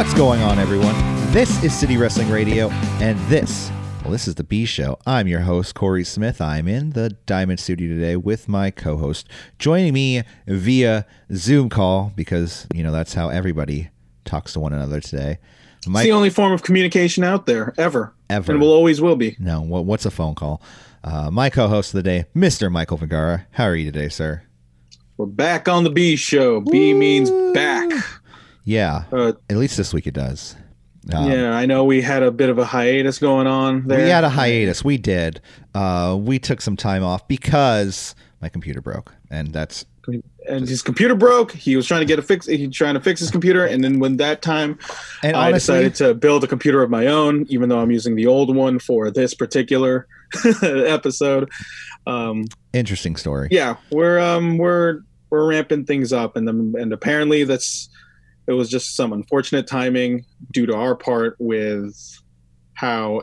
What's going on, everyone? This is City Wrestling Radio, and this, well, this is the B Show. I'm your host, Corey Smith. I'm in the Diamond Studio today with my co host, joining me via Zoom call because, you know, that's how everybody talks to one another today. Mike, it's the only form of communication out there, ever. Ever. And will always will be. No, what, what's a phone call? Uh, my co host of the day, Mr. Michael Vergara. How are you today, sir? We're back on the B Show. B means back. Yeah. Uh, at least this week it does. Um, yeah, I know we had a bit of a hiatus going on there. We had a hiatus. We did. Uh, we took some time off because my computer broke, and that's and his computer broke. He was trying to get a fix. He trying to fix his computer, and then when that time, and I honestly, decided to build a computer of my own, even though I'm using the old one for this particular episode. Um, Interesting story. Yeah, we're um we're we're ramping things up, and then and apparently that's it was just some unfortunate timing due to our part with how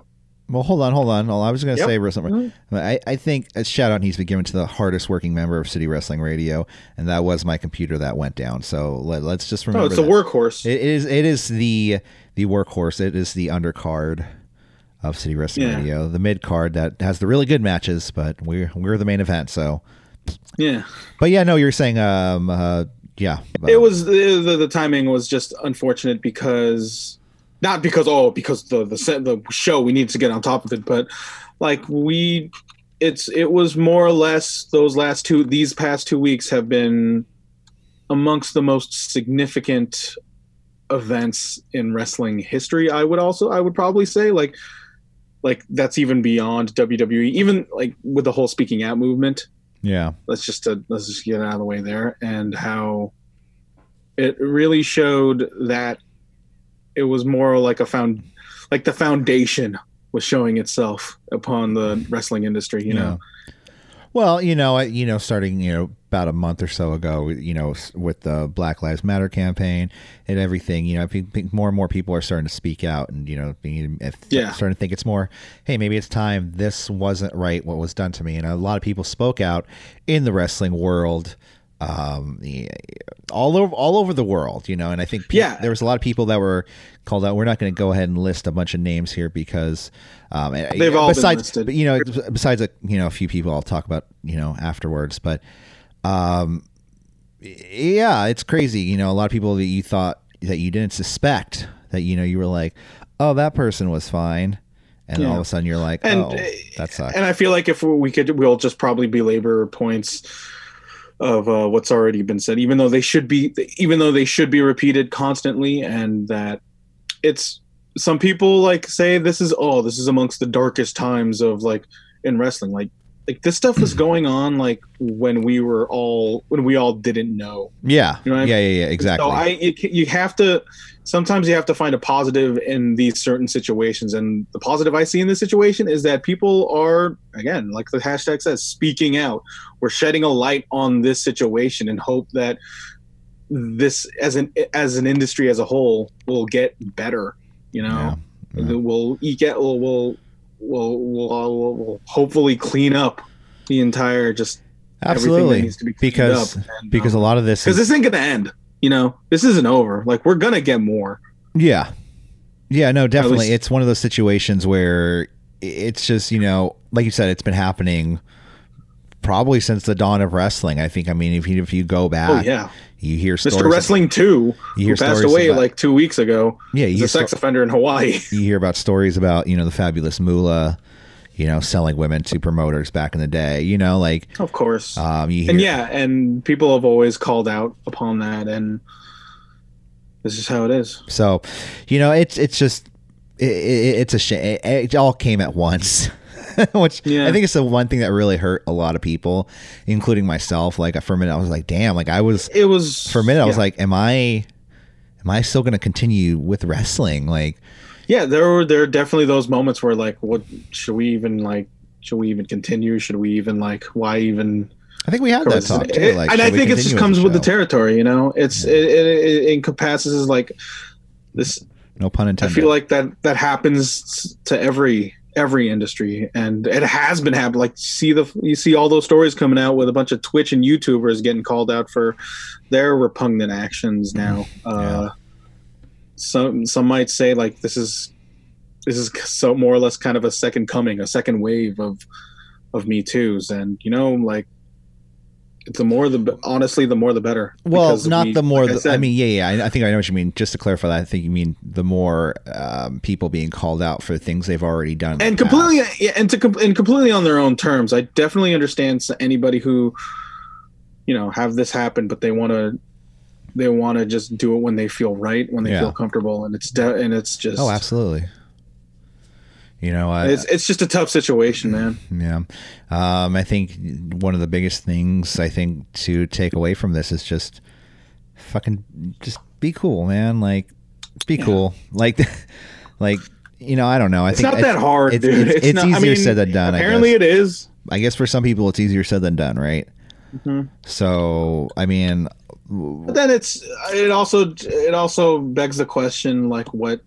well, hold on, hold on. I was going to yep. say something. Mm-hmm. I, I think a shout out needs to be given to the hardest working member of City Wrestling Radio, and that was my computer that went down. So let, us just remember. Oh, it's that. a workhorse. It is. It is the the workhorse. It is the undercard of City Wrestling yeah. Radio, the mid card that has the really good matches, but we're we're the main event. So yeah. But yeah, no, you're saying um uh, yeah. It was the, the timing was just unfortunate because not because oh because the the the show we need to get on top of it, but like we it's it was more or less those last two these past two weeks have been amongst the most significant events in wrestling history i would also i would probably say like like that's even beyond wwe even like with the whole speaking out movement yeah. Let's just uh, let's just get out of the way there and how it really showed that it was more like a found like the foundation was showing itself upon the wrestling industry, you yeah. know. Well, you know, you know, starting, you know, about a month or so ago, you know, with the Black Lives Matter campaign and everything, you know, I think more and more people are starting to speak out and, you know, being yeah. starting to think it's more, hey, maybe it's time. This wasn't right what was done to me. And a lot of people spoke out in the wrestling world um all over all over the world you know and i think yeah there was a lot of people that were called out we're not going to go ahead and list a bunch of names here because um they've all besides been listed. you know besides a you know a few people i'll talk about you know afterwards but um yeah it's crazy you know a lot of people that you thought that you didn't suspect that you know you were like oh that person was fine and yeah. all of a sudden you're like and, oh that sucks and i feel like if we could we'll just probably belabor points of uh, what's already been said, even though they should be, even though they should be repeated constantly, and that it's some people like say this is oh this is amongst the darkest times of like in wrestling, like like this stuff was going on like when we were all when we all didn't know. Yeah, you know yeah, I mean? yeah, yeah, exactly. So I you, you have to sometimes you have to find a positive in these certain situations and the positive i see in this situation is that people are again like the hashtag says speaking out we're shedding a light on this situation and hope that this as an as an industry as a whole will get better you know yeah, yeah. we'll get we'll we'll, we'll we'll we'll hopefully clean up the entire just absolutely be because and, because um, a lot of this because this ain't gonna end you know, this isn't over. Like we're gonna get more. Yeah. Yeah, no, definitely. Least, it's one of those situations where it's just, you know, like you said, it's been happening probably since the dawn of wrestling. I think. I mean, if you if you go back, oh, yeah, you hear stories Mr. Wrestling Two, you hear passed away about, like two weeks ago. Yeah, he's a sex sto- offender in Hawaii. You hear about stories about you know the fabulous Moolah you know, selling women to promoters back in the day, you know, like of course. Um, hear, and yeah, and people have always called out upon that, and this is how it is. So, you know, it's it's just it, it, it's a shame. It, it, all came at once. Which yeah. I think is the one thing that really hurt a lot of people, including myself. Like uh, for a minute, I was like, "Damn!" Like I was. It was for a minute. I was like, "Am I, am I still going to continue with wrestling?" Like, yeah, there were there are definitely those moments where like, what should we even like? Should we even continue? Should we even like? Why even? I think we had that talk too. Like, and I think it just comes with the, with the territory. You know, it's yeah. it, it, it encompasses like this. No pun intended. I feel like that that happens to every every industry and it has been happening. Like see the you see all those stories coming out with a bunch of twitch and youtubers getting called out for their repugnant actions now. Mm-hmm. uh some some might say like this is this is so more or less kind of a second coming, a second wave of of Me Too's, and you know, like the more the honestly, the more the better. Well, not we- the more. like I the, I, said- mean, yeah, yeah. I, I think I know what you mean. Just to clarify that, I think you mean the more um, people being called out for things they've already done, and past. completely yeah, and to and completely on their own terms. I definitely understand anybody who, you know, have this happen, but they want to, they want to just do it when they feel right, when they Yeah. feel comfortable, and it's de- and it's just Oh, absolutely. You know, I, It's it's just a tough situation, man. Yeah. Um, I think one of the biggest things I think to take away from this is just fucking just be cool, man. Like be cool. Like like you know, I don't know. I It's think not that hard, it's, dude. It's, it's not, easier I mean, said than done. Apparently, it is. I guess for some people it's easier said than done, right? Mhm. So, I mean, But then it's it also it also begs the question like what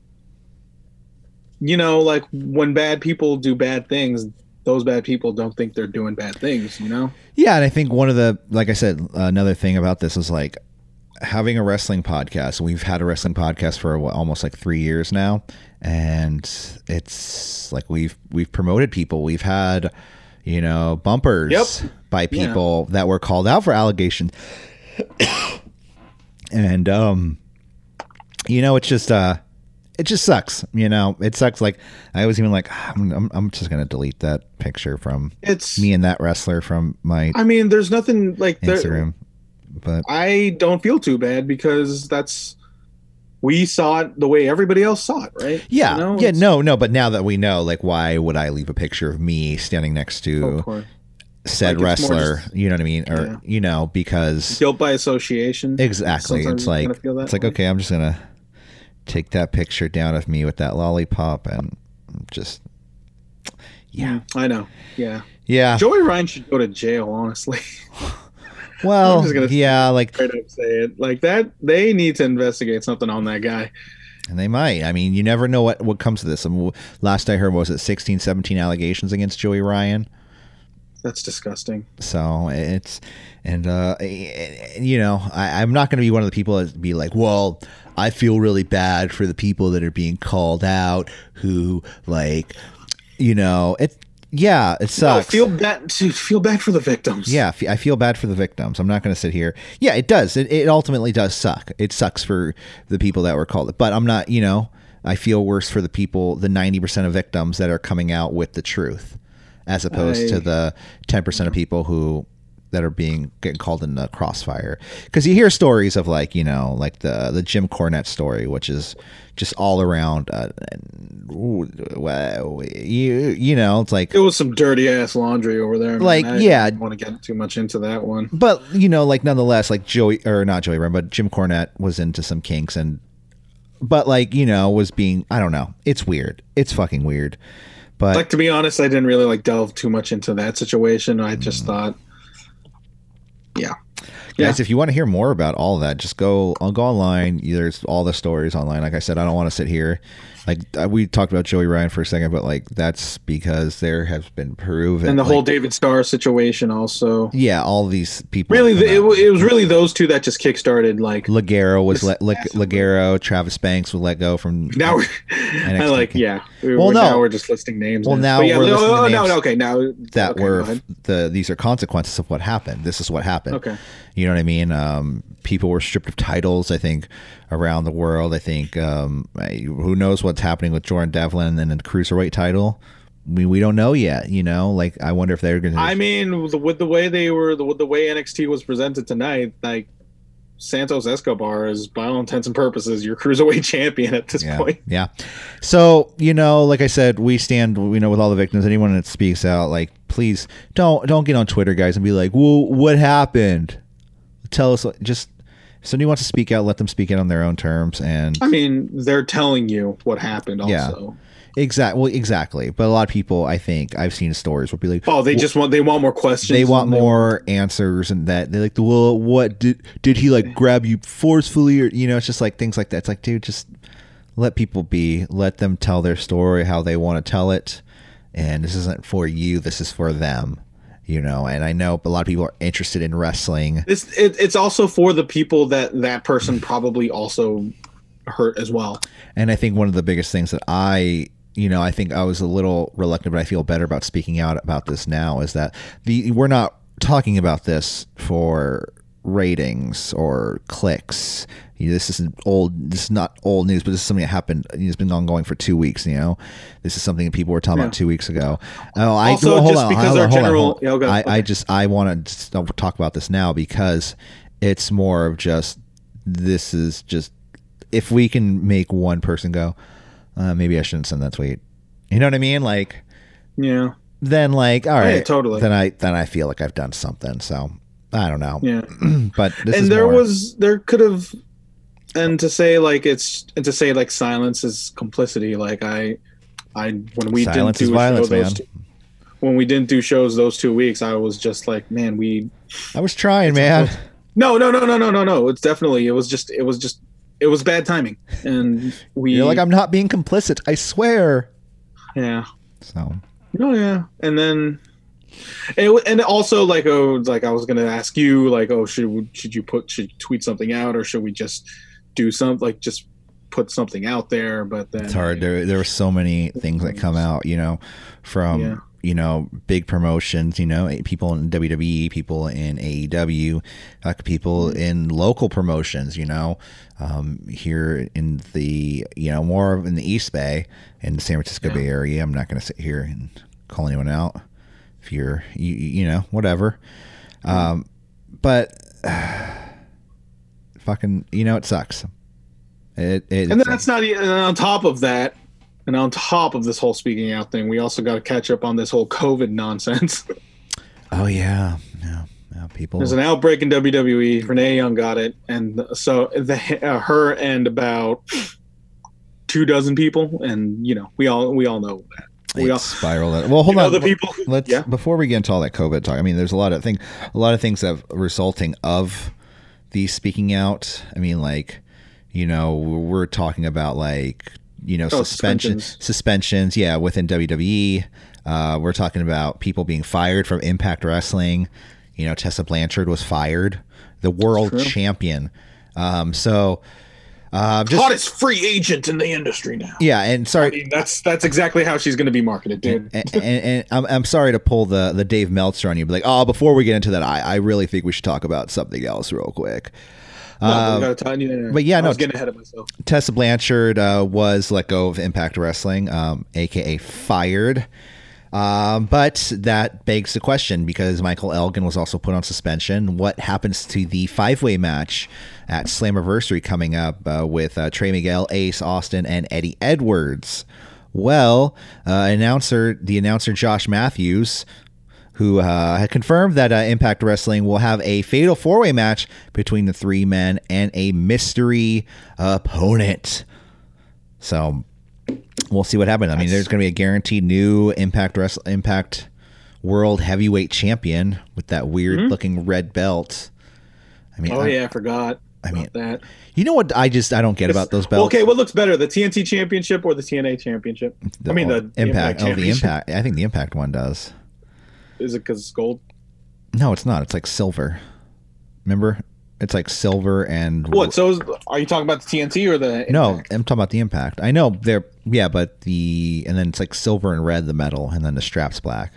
you know like when bad people do bad things those bad people don't think they're doing bad things you know Yeah, and I think one of the like I said, another thing about this is like having a wrestling podcast. We've had a wrestling podcast for what, almost like three years now, and it's like we've we've promoted people. We've had you know bumpers Yep. by people that were called out for allegations, and um, you know it's just uh. It just sucks, you know. It sucks. Like I was even like, "Ah, I'm, I'm, I'm just gonna delete that picture from it's me and that wrestler from my i mean there's nothing like there, Instagram. But i don't feel too bad because that's we saw it the way everybody else saw it right yeah, You know, yeah, no, no. But now that we know, like, why would I leave a picture of me standing next to course. said Like, wrestler? just- you know what I mean? Or Yeah. you know, because guilt by association exactly, Sometimes it's like kinda feel that it's like way. okay, I'm just gonna take that picture down of me with that lollipop and just yeah, i know yeah yeah. joey ryan should go to jail honestly Well, yeah, like straight up say it like that they need to investigate something on that guy And they might. I mean, you never know what, what comes to this. I mean, last I heard was it 16, 17 allegations against Joey Ryan. that's disgusting So it's, and, uh, you know, I, I'm not going to be one of the people that be like, well, I feel really bad for the people that are being called out who, like, you know, it, yeah, it No, sucks. feel bad. Feel bad for the victims. Yeah, I feel bad for the victims. I'm not going to sit here. Yeah, it does. It, it ultimately does suck. It sucks for the people that were called. But I'm not, you know, I feel worse for the people, the 90% of victims that are coming out with the truth, as opposed I- to the 10% of people who that are being getting called in the crossfire. Because you hear stories of like, you know, like the the Jim Cornette story, which is just all around. Uh, well, you you know, it's like It was some dirty ass laundry over there. Like, I yeah. don't want to get too much into that one. But you know, like nonetheless, like Joey or not Joey Ryan, but Jim Cornette was into some kinks and, but like you know, was being I don't know. It's weird. It's fucking weird. But Like to be honest, I didn't really like delve too much into that situation. I Mm. just thought, yeah, guys, if you want to hear more about all that, just go. I'll go online. There's all the stories online. Like I said, I don't want to sit here. Like uh, we talked about Joey Ryan for a second, but like that's because there has been proven and the like, whole David Starr situation also. yeah, all these people Really, the, it, it was really those two that just kickstarted. Like Ligero was let massive- Ligero, Travis Banks was let go from now, we're, I like yeah. We, Well, no. Now we're just listing names. Well, now yeah, we're no, listing oh, no, names no, okay, now that okay, were the these are consequences of what happened. This is what happened. Okay. You know what I mean? Um, people were stripped of titles. I think around the world. I think um, who knows what's happening with Jordan Devlin and the cruiserweight title. We we don't know yet. You know, like I wonder if they're going to. I mean, with the, with the way they were, the, with the way NXT was presented tonight, like Santos Escobar is, by all intents and purposes, your cruiserweight champion at this yeah, point. yeah. So you know, like I said, we stand. you know with all the victims. Anyone that speaks out, like please don't don't get on Twitter, guys, and be like, "Well, what happened?" Tell us. Just if somebody wants to speak out, let them speak out on their own terms. And I mean, they're telling you what happened. Yeah. Also, exactly, well, exactly. But a lot of people, I think, I've seen stories will be like, oh, they just want they want more questions. they want more answers, and that they're like, well, what did did he like grab you forcefully, or you know, it's just like things like that. It's like, dude, just let people be, let them tell their story how they want to tell it, and this isn't for you. This is for them. You know, and I know a lot of people are interested in wrestling. This it, it's also for the people that that person probably also hurt as well. And I think one of the biggest things that I, you know, I think I was a little reluctant, but I feel better about speaking out about this now is that the we're not talking about this for ratings or clicks. You know, this isn't old. This is not old news, but this is something that happened. It's been ongoing for two weeks. You know, this is something that people were talking Yeah. about two weeks ago. Oh, I Also, well, hold just on, because hold our on, hold on, general- hold on. Yeah, go- I, I just I want to talk about this now because it's more of just this is just if we can make one person go, uh, maybe I shouldn't send that tweet. You know what I mean? Like Yeah, then like all right, totally. Then I then I feel like I've done something. So I don't know. yeah. but this is and there more- was there could have and to say like it's and to say like silence is complicity like i i when we Silence didn't do violence, those two, when we didn't do shows those two weeks i was just like man we I was trying, man. no no no no no no no it's definitely it was just it was just it was bad timing and we You're like I'm not being complicit. I swear. yeah So Oh yeah, and then and, and also like oh like I was gonna ask you like oh should should you put should you tweet something out or should we just do something like just put something out there? But then it's hard. There there were so many things that come out. You know, from Yeah. you know big promotions. You know, people in WWE, people in AEW, uh, people Mm-hmm. in local promotions. You know, um, here in the you know more in the East Bay in the San Francisco Yeah. Bay Area. I'm not going to sit here and call anyone out. If you're you you know whatever, um, but. Fucking, you know, it sucks. It, it and that's not e- and on top of that. And on top of this whole speaking out thing, we also got to catch up on this whole COVID nonsense. Oh yeah, yeah, yeah. People. There's an outbreak in WWE. Renee Young got it, and so the uh, her and about two dozen people, and you know we all we all know that. We all, spiraled. Well, hold on. the people. Let's yeah. before we get into all that COVID talk. I mean, there's a lot of thing, a lot of things that resulting of the speaking out. I mean, like, you know, we're talking about like, you know, Oh, suspension, suspensions. suspensions. Yeah, within WWE. Uh, we're talking about people being fired from Impact Wrestling. You know, Tessa Blanchard was fired, the world champion. Um, so, uh, just hottest free agent in the industry now. yeah, and sorry, I mean, that's that's exactly how she's going to be marketed, dude. and, and, and I'm, I'm sorry to pull the the Dave Meltzer on you, but like, oh, before we get into that, I, I really think we should talk about something else real quick. No, but Uh, we gotta you- but yeah, I no, was getting ahead of myself. Tessa Blanchard uh, was let go of Impact Wrestling, um, aka fired. Um, but that begs the question because Michael Elgin was also put on suspension. What happens to the five way match at Slammiversary coming up uh, with uh, Trey Miguel, Ace Austin, and Eddie Edwards? Well, uh, announcer the announcer Josh Matthews, who uh, had confirmed that uh, Impact Wrestling will have a fatal four way match between the three men and a mystery opponent. So we'll see what happens. I mean, there's going to be a guaranteed new Impact Wrestle Impact World Heavyweight Champion with that weird mm-hmm. looking red belt. I mean, Oh I, yeah, I forgot. I mean, that. you know what? I just I don't get about those belts. Okay, what looks better, the TNT Championship or the TNA Championship? I mean, the Impact. Oh, the Impact. I think the Impact one does. Is it because it's gold? No, it's not. It's like silver. Remember? It's like silver and What? So is, are you talking about the TNT or the? No, I'm talking about the impact. I know they're yeah, but the and then it's like silver and red the metal, and then the straps black.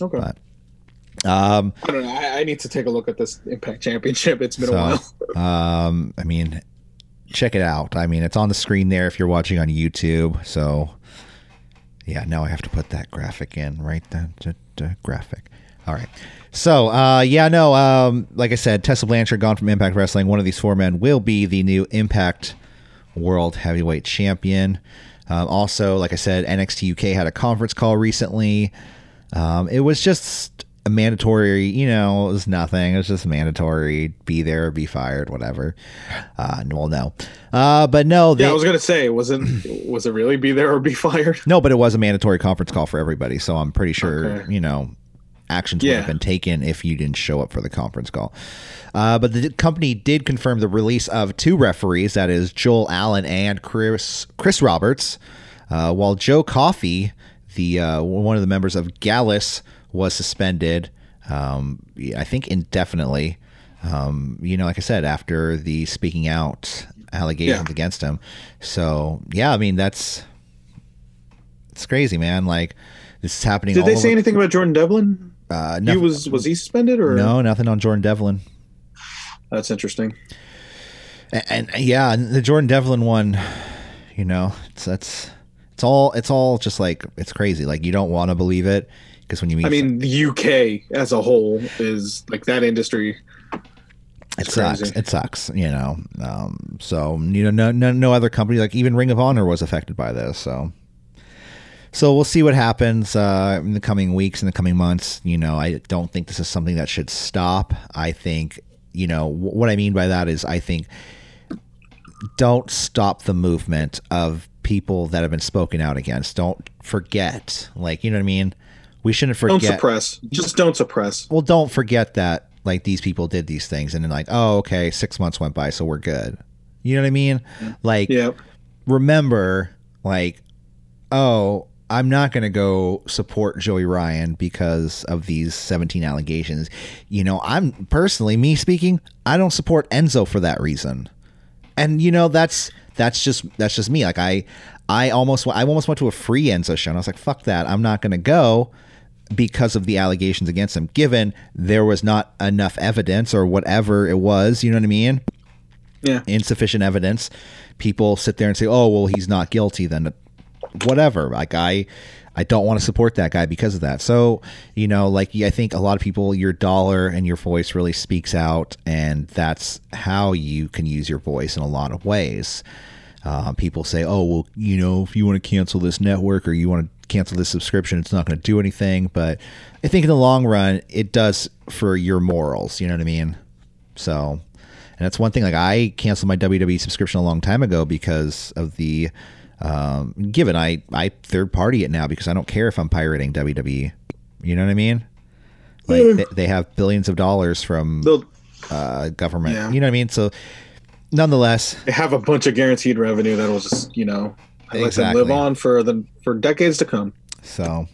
Okay. but- Um, I don't know. I, I need to take a look at this Impact Championship. It's been So- a while. um, I mean, check it out. I mean, it's on the screen there if you're watching on YouTube. So, yeah, now I have to put that graphic in, right? The, the, the graphic. All right. So, uh, yeah, no, um, like I said, Tessa Blanchard gone from Impact Wrestling. One of these four men will be the new Impact World Heavyweight Champion. Um, also, like I said, NXT UK had a conference call recently. Um, it was just a mandatory, you know, it was nothing. It was just mandatory. Be there, or be fired, whatever. Uh, well, no, uh, but no, they, Yeah, I was gonna say, was it was it really be there or be fired? no, but it was a mandatory conference call for everybody. So I'm pretty sure, Okay. you know, actions would have been taken if you didn't show up for the conference call. Uh, but the company did confirm the release of two referees, that is Joel Allen and Chris Chris Roberts, uh, while Joe Coffey, the uh, one of the members of Gallus, was suspended. Um, I think indefinitely. Um, you know, like I said, after the speaking out allegations Yeah. against him. So yeah, I mean that's it's crazy, man. Like this is happening. Did they say anything about Jordan Devlin? Uh, He was was he suspended or no, nothing on Jordan Devlin. That's interesting. And, and yeah, the Jordan Devlin one, you know, it's that's it's all it's all just like it's crazy. Like you don't want to believe it because when you meet, I mean, the UK as a whole is like that industry. it sucks. crazy. It sucks. You know, um, so you know, no, no, no other company like even Ring of Honor was affected by this. So. So we'll see what happens uh, in the coming weeks, in the coming months. You know, I don't think this is something that should stop. I think, you know, wh- what I mean by that is, I think don't stop the movement of people that have been spoken out against. Don't forget, like, you know what I mean? We shouldn't forget. Don't suppress. Just don't suppress. well, don't forget that, like, these people did these things, and then like, oh, okay, six months went by, so we're good. You know what I mean? Like, Yeah. remember, like, oh, I'm not going to go support Joey Ryan because of these 17 allegations. You know, I'm personally, me speaking, I don't support Enzo for that reason. And you know, that's that's just that's just me. Like I I almost I almost went to a free Enzo show and I was like, fuck that. I'm not going to go because of the allegations against him given there was not enough evidence or whatever it was, you know what I mean? Yeah. insufficient evidence, people sit there and say, "Oh, well, he's not guilty." Then, whatever. Like I, I don't want to support that guy because of that. So, you know, like I think a lot of people, your dollar and your voice really speaks out, and that's how you can use your voice in a lot of ways. Uh, people say, "Oh, well, you know, if you want to cancel this network or you want to cancel this subscription, it's not going to do anything." But I think in the long run, it does for your morals. You know what I mean? So, and that's one thing. Like I canceled my WWE subscription a long time ago because of the. Um, given I I third party it now because I don't care if I'm pirating WWE. You know what I mean? Like they, they have billions of dollars from They'll uh, government. Yeah. You know what I mean? So, nonetheless, they have a bunch of guaranteed revenue that'll just you know Exactly. live on for the for decades to come. So,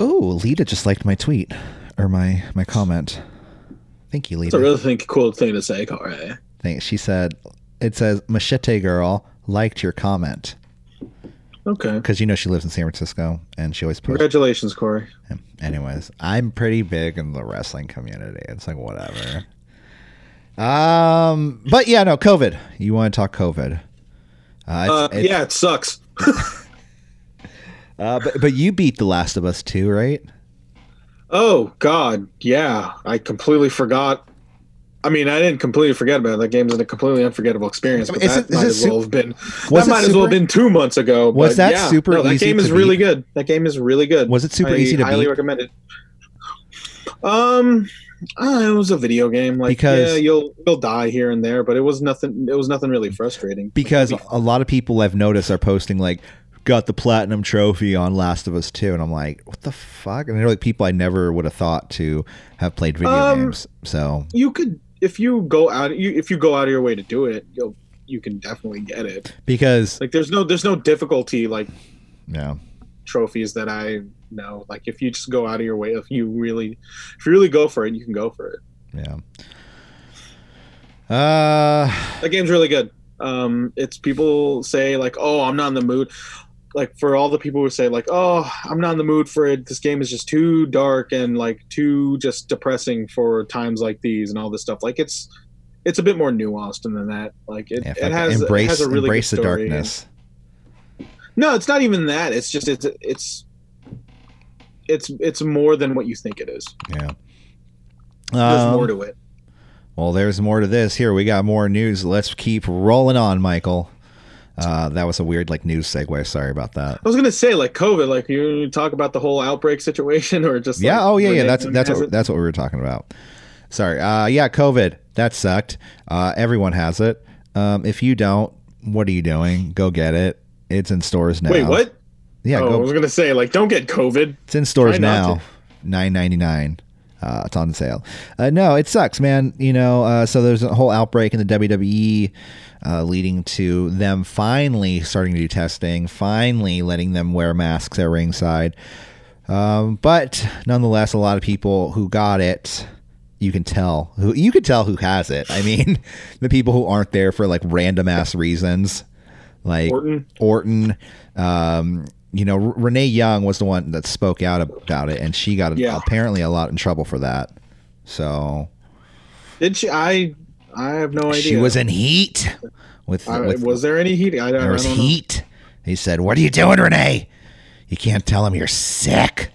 oh, Lita just liked my tweet or my my comment. Thank you, Lita. It's a really think, cool thing to say, Corey. Thanks. She said, "It says Machete Girl liked your comment Okay. because you know she lives in San Francisco and she always posts." Congratulations, Corey. Anyways, I'm pretty big in the wrestling community. It's like whatever. Um, but yeah, no, COVID. You want to talk COVID? Uh, it's, Uh, it's- yeah, it sucks. Uh, but but you beat The Last of Us too, right? Oh God, yeah. I completely forgot. I mean, I didn't completely forget about it. That game's a completely unforgettable experience. I mean, But that it- might as well have been. That might as well have been two months ago. Was that yeah, super no, that easy game is to really good. That game is really good. Was it super I easy to highly beat? recommend it. Um, uh, it was a video game. Like, Because- yeah, you'll you'll die here and there, but it was nothing. It was nothing really frustrating. Because a lot of people I've noticed are posting like, "Got the platinum trophy on Last of Us 2. and I'm like, "What the fuck?" And they're like people I never would have thought to have played video Um, games. So you could, if you go out, you if you go out of your way to do it, you'll you can definitely get it. because Like, there's no there's no difficulty like yeah, trophies that I know. Like if you just go out of your way, if you really, if you really go for it, you can go for it. yeah. Uh, That game's really good. Um, it's people say like, oh, I'm not in the mood. Like for all the people who say like, oh, I'm not in the mood for it. This game is just too dark and like too just depressing for times like these and all this stuff. Like it's it's a bit more nuanced than that. Like it, yeah, it has embrace it has a really embrace the darkness. No, it's not even that. It's just it's it's it's it's more than what you think it is. Yeah. There's Um, more to it. Well, there's more to this. Here we got more news. Let's keep rolling on, Michael. Uh, that was a weird like news segue. Sorry about that. I was gonna say like COVID, like you talk about the whole outbreak situation, or just yeah. like, Oh yeah. Yeah. That's that's what it? that's what we were talking about. Sorry. Uh, yeah. COVID. That sucked. Uh, everyone has it. Um, if you don't, what are you doing? Go get it. It's in stores now. Wait, what? Yeah. oh, I was gonna say like don't get COVID. It's in stores Try now. Nine ninety nine. Uh, it's on sale. Uh, no, it sucks, man. You know, uh, so there's a whole outbreak in the WWE, uh, leading to them finally starting to do testing, finally letting them wear masks at ringside. Um, but nonetheless, a lot of people who got it you can tell who you could tell who has it. I mean, the people who aren't there for like random ass reasons, like Orton. Orton. Um, you know, Renee Young was the one that spoke out about it, and she got Yeah. apparently a lot in trouble for that. So Did she? I I have no idea. she was in heat with, I, with was there any heat? I, don't- there I was heat. He said, "What are you doing, Renee? You can't tell him you're sick."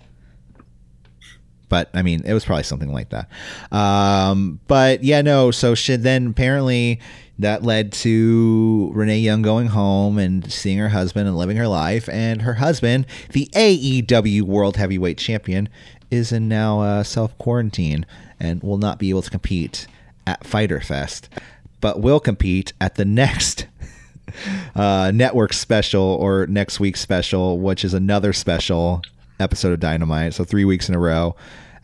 But I mean, it was probably something like that. Um, but yeah, no. So she, then apparently that led to Renee Young going home and seeing her husband and living her life. And her husband, the AEW World Heavyweight Champion, is in now uh, self quarantine and will not be able to compete at Fyter Fest, but will compete at the next uh, network special or next week's special, which is another special episode of Dynamite. So three weeks in a row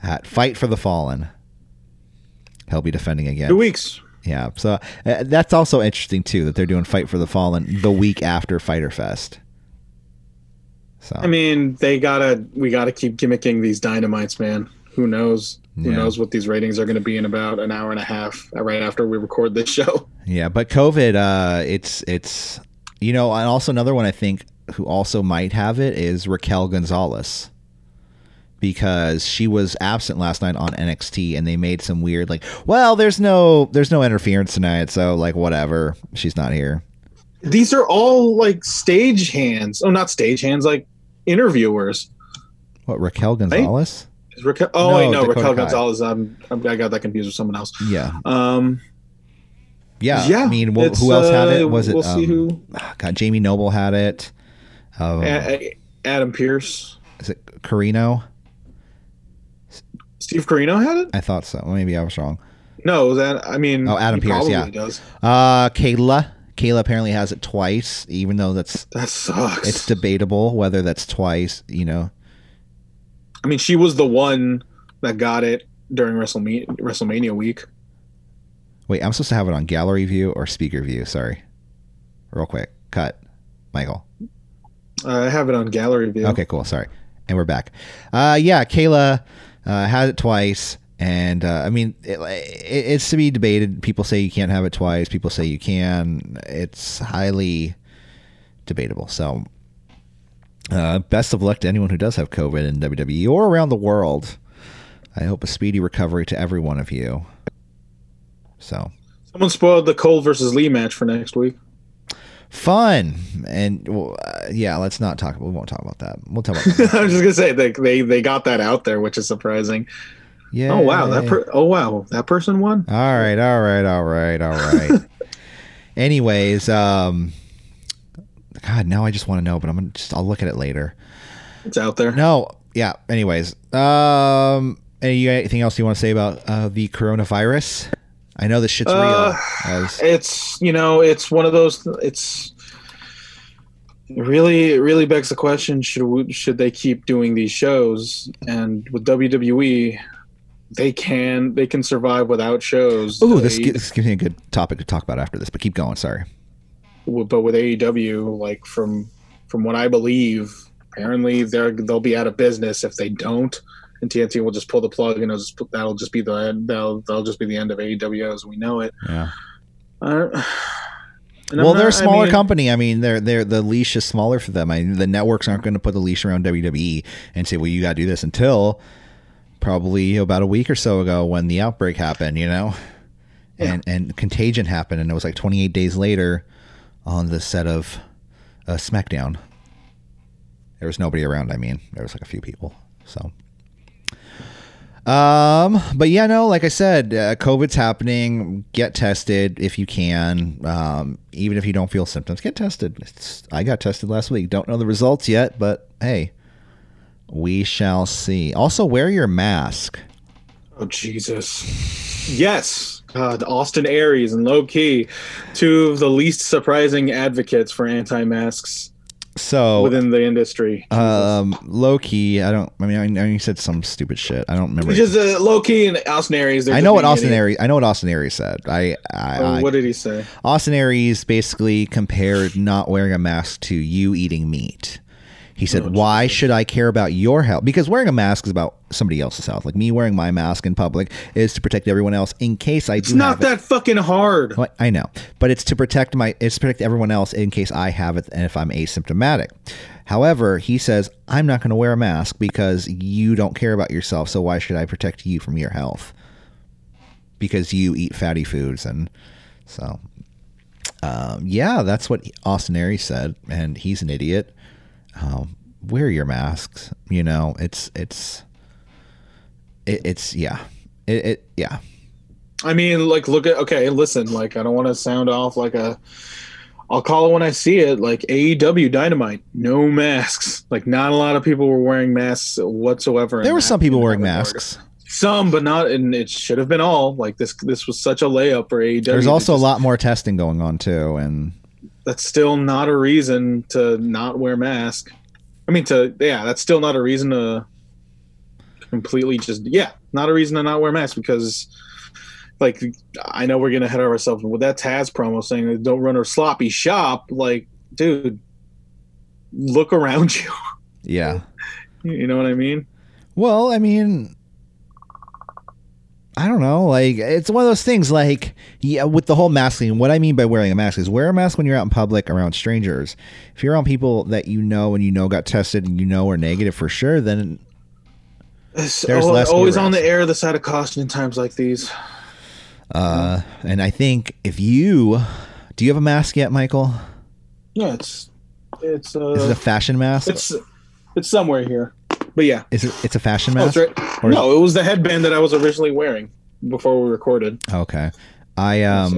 at Fight for the Fallen. He'll be defending again. Two weeks. Yeah. So uh, that's also interesting too that they're doing Fight for the Fallen the week after Fyter Fest. So I mean, they gotta. We gotta keep gimmicking these dynamites, man. Who knows? Who Yeah. knows what these ratings are going to be in about an hour and a half, uh, right after we record this show. Yeah, but COVID, uh, it's it's you know, and also another one I think who also might have it is Raquel Gonzalez. Because she was absent last night on NXT and they made some weird like, well, there's no there's no interference tonight, so like whatever. She's not here. These are all like stage hands. Oh, not stage hands, like interviewers. What, Raquel Gonzalez? Is Raquel, oh, No, wait, no, Dakota Raquel Kai. Gonzalez. I'm, I'm, I got that confused with someone else. Yeah. Um, Yeah. yeah. I mean, wh- who else had uh, it? Was it We'll see um, who. God, Jamie Noble had it. Um, A- Adam Pearce. is it Corino? Steve Corino had it. I thought so. Maybe I was wrong. No, that I mean, Oh, Adam probably yeah. does. Uh, Kayla. Kayla apparently has it twice, even though that's That sucks. it's debatable whether that's twice. You know, I mean, she was the one that got it during WrestleMania, WrestleMania week. wait, I'm supposed to have it on gallery view or speaker view. Sorry, real quick, cut, Michael. Uh, I have it on gallery view. Okay, cool. Sorry, and we're back. Uh, yeah, Kayla uh, had it twice, and uh, I mean, it, it, it's to be debated. People say you can't have it twice. People say you can. It's highly debatable. So, uh, best of luck to anyone who does have COVID in WWE or around the world. I hope a speedy recovery to every one of you. So Someone spoiled the Cole versus Lee match for next week. fun, and well, uh, yeah, let's not talk. We won't talk about that. We'll talk about. That. I was just gonna say they, they they got that out there, which is surprising. Yeah. Oh wow, that per- oh wow, that person won. All right, all right, all right, all right. Anyways, um God, now I just want to know, but I'm gonna just I'll look at it later. It's out there. No, yeah. Anyways, um, any anything else you want to say about uh, the coronavirus? I know this shit's Uh, real. As, It's you know it's one of those. It's it really it really begs the question: should we, should they keep doing these shows? And with WWE, they can they can survive without shows. Oh, this, this gives me a good topic to talk about after this. But keep going. Sorry. But with AEW, like from from what I believe, apparently they're they'll be out of business if they don't, and TNT will just pull the plug, and it'll just, that'll just be the that'll that'll just be the end of AEW as we know it. Yeah. Uh, and I'm well, they're a not- I smaller mean, company. I mean, they're they're the leash is smaller for them. I mean, the networks aren't going to put the leash around WWE and say, "Well, you got to do this." Until probably about a week or so ago, when the outbreak happened, you know, and and Contagion happened, and it was like 28 days later on the set of uh, SmackDown. There was nobody around. I mean, there was like a few people. So. Um, but yeah, no, like I said, uh, COVID's happening. Get tested if you can. Um, even if you don't feel symptoms, get tested. It's, I got tested last week. Don't know the results yet, but hey, we shall see. Also, wear your mask. Oh Jesus! Yes, God, Austin Aries and Low Ki, two of the least surprising advocates for anti-masks So, within the industry. um, Low Ki, I don't. I mean, I know you said some stupid shit. I don't remember. just uh, Low Ki and Austin Aries. I know what Austin. Aries. I know what Austin Aries said. I, I, Oh, I what did he say? Austin Aries basically compared not wearing a mask to you eating meat. He said, "Why should I care about your health? Because wearing a mask is about somebody else's health. Like me wearing my mask in public is to protect everyone else in case I It's do not have it. that fucking hard. I know, but it's to protect my it's to protect everyone else in case I have it and if I'm asymptomatic. However, he says I'm not going to wear a mask because you don't care about yourself. So why should I protect you from your health? Because you eat fatty foods and so. Um, yeah, that's what Austin Aries said, and he's an idiot. Um, wear your masks. You know, it's it's it, it's yeah, it, it yeah. I mean, like, look at okay. Listen, like, I don't want to sound off like a. I'll call it when I see it. Like AEW Dynamite, no masks. Like, not a lot of people were wearing masks whatsoever. There were some people wearing masks. Some, but not, and it should have been all. Like this, this was such a layup for AEW. There's also a lot more testing going on too, and That's still not a reason to not wear mask. I mean, to yeah, that's still not a reason to completely just yeah, not a reason to not wear masks because. Like I know we're gonna head ourselves with that Taz promo saying don't run a sloppy shop. Like, dude, look around you. yeah. You know what I mean? Well, I mean, I don't know. Like, it's one of those things. Like, yeah, with the whole masking. What I mean by wearing a mask is wear a mask when you're out in public around strangers. If you're around people that you know and you know got tested and you know are negative for sure, then It's There's less always on the air the side of caution in times like these. uh, and I think if you do you have a mask yet, Michael? Yeah, it's it's uh, Is it a fashion mask? it's it's somewhere here, but yeah. Is it? It's a fashion Oh, mask. right. Or- No, it was the headband that I was originally wearing before we recorded. Okay. I um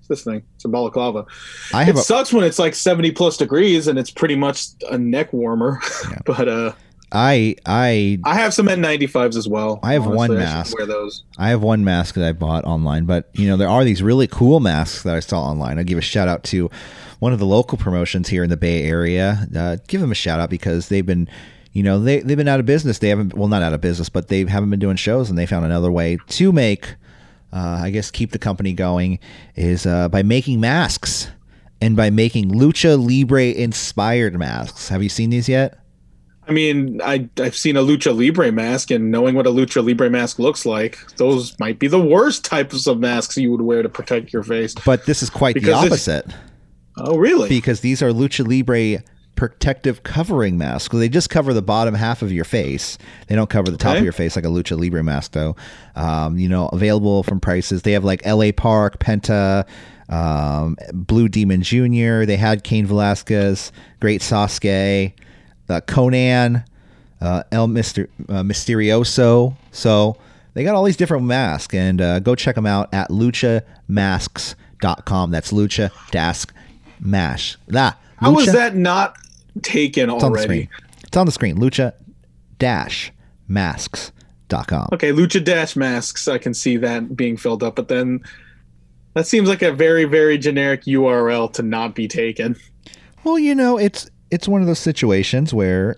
It's this thing. It's a balaclava. I have It a sucks when it's like 70 plus degrees and it's pretty much a neck warmer. Yeah. but uh I I I have some N95s as well. I have one should mask. Wear those. I have one mask that I bought online, but you know there are these really cool masks that I saw online. I give a shout out to one of the local promotions here in the Bay Area. Uh, give them a shout out because they've been, you know, they they've been out of business. They haven't well not out of business, but they haven't been doing shows, and they found another way to make, uh, I guess, keep the company going is uh, by making masks and by making lucha libre inspired masks. Have you seen these yet? I mean, I I've seen a lucha libre mask, and knowing what a lucha libre mask looks like, those might be the worst types of masks you would wear to protect your face. But this is quite the Because it's- opposite. Oh, really? because these are lucha libre protective covering mask. They just cover the bottom half of your face. They don't cover the top Okay. of your face like a lucha libre mask, though. Um, you know, available from prices. They have like L.A. Park, Penta, um, Blue Demon Jr. They had Cain Velasquez, Great Sasuke, uh, Konnan, uh, El Mister uh, Mysterioso. So they got all these different masks, and uh, go check them out at luchamasks.com. That's lucha dask mash. Ah, How is Lucha- that not taken It's on the already? It's on the screen. Lucha dash masks.com. Okay, Lucha Dash masks. I can see that being filled up, but then that seems like a very, very generic URL to not be taken. Well, you know, it's it's one of those situations where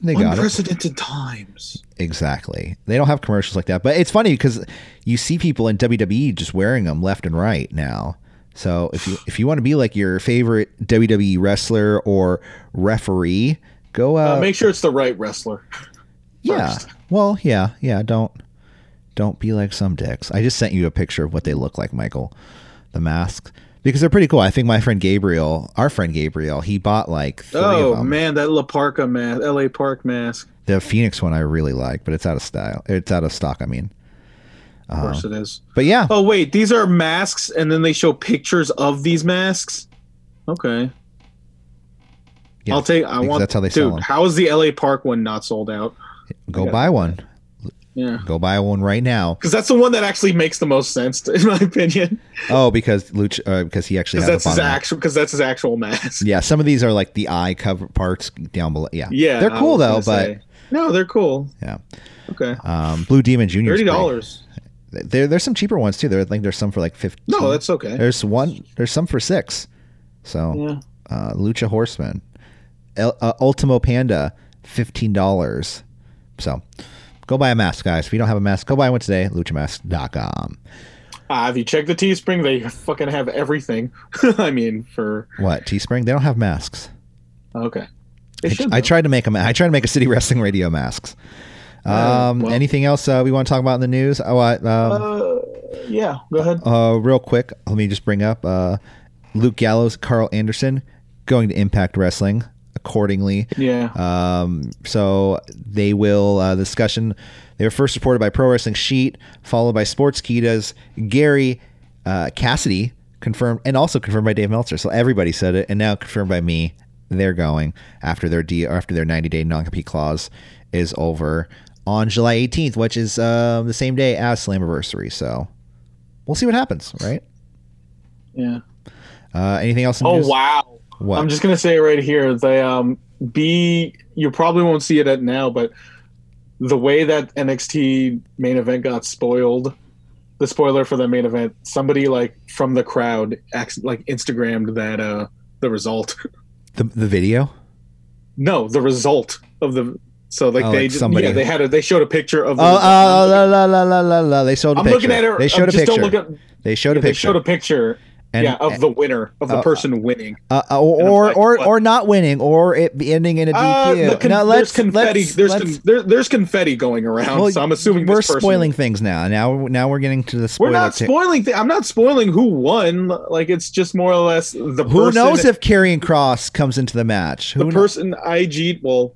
they got it. Unprecedented times. Exactly. They don't have commercials like that. But it's funny because you see people in WWE just wearing them left and right now. So if you if you want to be like your favorite WWE wrestler or referee, go uh, Uh, make sure it's the right wrestler. yeah. first. Well, yeah, yeah, don't don't be like some dicks. I just sent you a picture of what they look like, Michael. The masks. Because they're pretty cool. I think my friend Gabriel, our friend Gabriel, he bought like three Oh of them. man, that La Parka mask, L.A. Park mask. The Phoenix one I really like, but it's out of style. It's out of stock, I mean. Of course it is. But yeah, Oh wait, these are masks, and then they show pictures of these masks. Okay, Yeah, I'll take. I want. that's how they sell dude, them. how is the L.A. Park one not sold out? go buy one. Yeah, Go buy one right now. because that's the one that actually makes the most sense, in my opinion. Oh, because Luch, uh, because he actually has that's a his actual. Because that's his actual mask. Yeah, some of these are like the eye cover parts down below. Yeah, Yeah, they're cool though. But say. no, they're cool. yeah, Okay, um, Blue Demon Junior. thirty dollars. There, there's some cheaper ones too. There, I think there's some for like fifteen. No, that's okay. There's one. There's some for six. So Yeah. uh, Lucha Horseman, El, uh, Ultimo Panda, fifteen dollars. So go buy a mask, guys. If you don't have a mask, go buy one today. LuchaMask.com. Uh, if you check the Teespring, they fucking have everything. I mean, for What Teespring? They don't have masks. okay, I, I tried to make them. I tried to make a city wrestling radio masks. Um, well- anything else uh, we want to talk about in the news? Oh, I, um, Uh, yeah, go ahead. uh, real quick, let me just bring up uh, Luke Gallows, Karl Anderson going to Impact Wrestling accordingly. Yeah. Um, so they will uh, the discussion. They were first reported by Pro Wrestling Sheet, followed by Sportskeeda's Gary uh, Cassidy, confirmed, and also confirmed by Dave Meltzer. So everybody said it, and now confirmed by me. They're going after their D after their 90 day non compete clause is over on July 18th, which is uh, the same day as Slammiversary. So we'll see what happens, right? yeah. Uh, anything else? In Oh news? wow. What? I'm just gonna say it right here. The um B you probably won't see it at now, but the way that NXT main event got spoiled, the spoiler for the main event, somebody like from the crowd like Instagrammed that uh the result. the the video. no, the result of the so like Oh, they like just, somebody- yeah, they had a they showed a picture of the Oh, result. oh, la, la, la, la, la, la. They showed a I'm picture. looking at it. They showed a picture. Don't look at, they showed a they picture. showed a picture. And- yeah, of the winner, of the uh, person winning. uh, uh, or like, or what? or not winning, or it ending in a Uh, DQ. con- now let's confetti. let's, there's let's, con- there, there's confetti going around. well, so I'm assuming we're person- spoiling things now. Now now we're getting to the We're not ta- spoiling. Th- I'm not spoiling who won. Like it's just more or less the Who person, knows if Karrion Cross comes into the match? Who the kno- person IG. Well,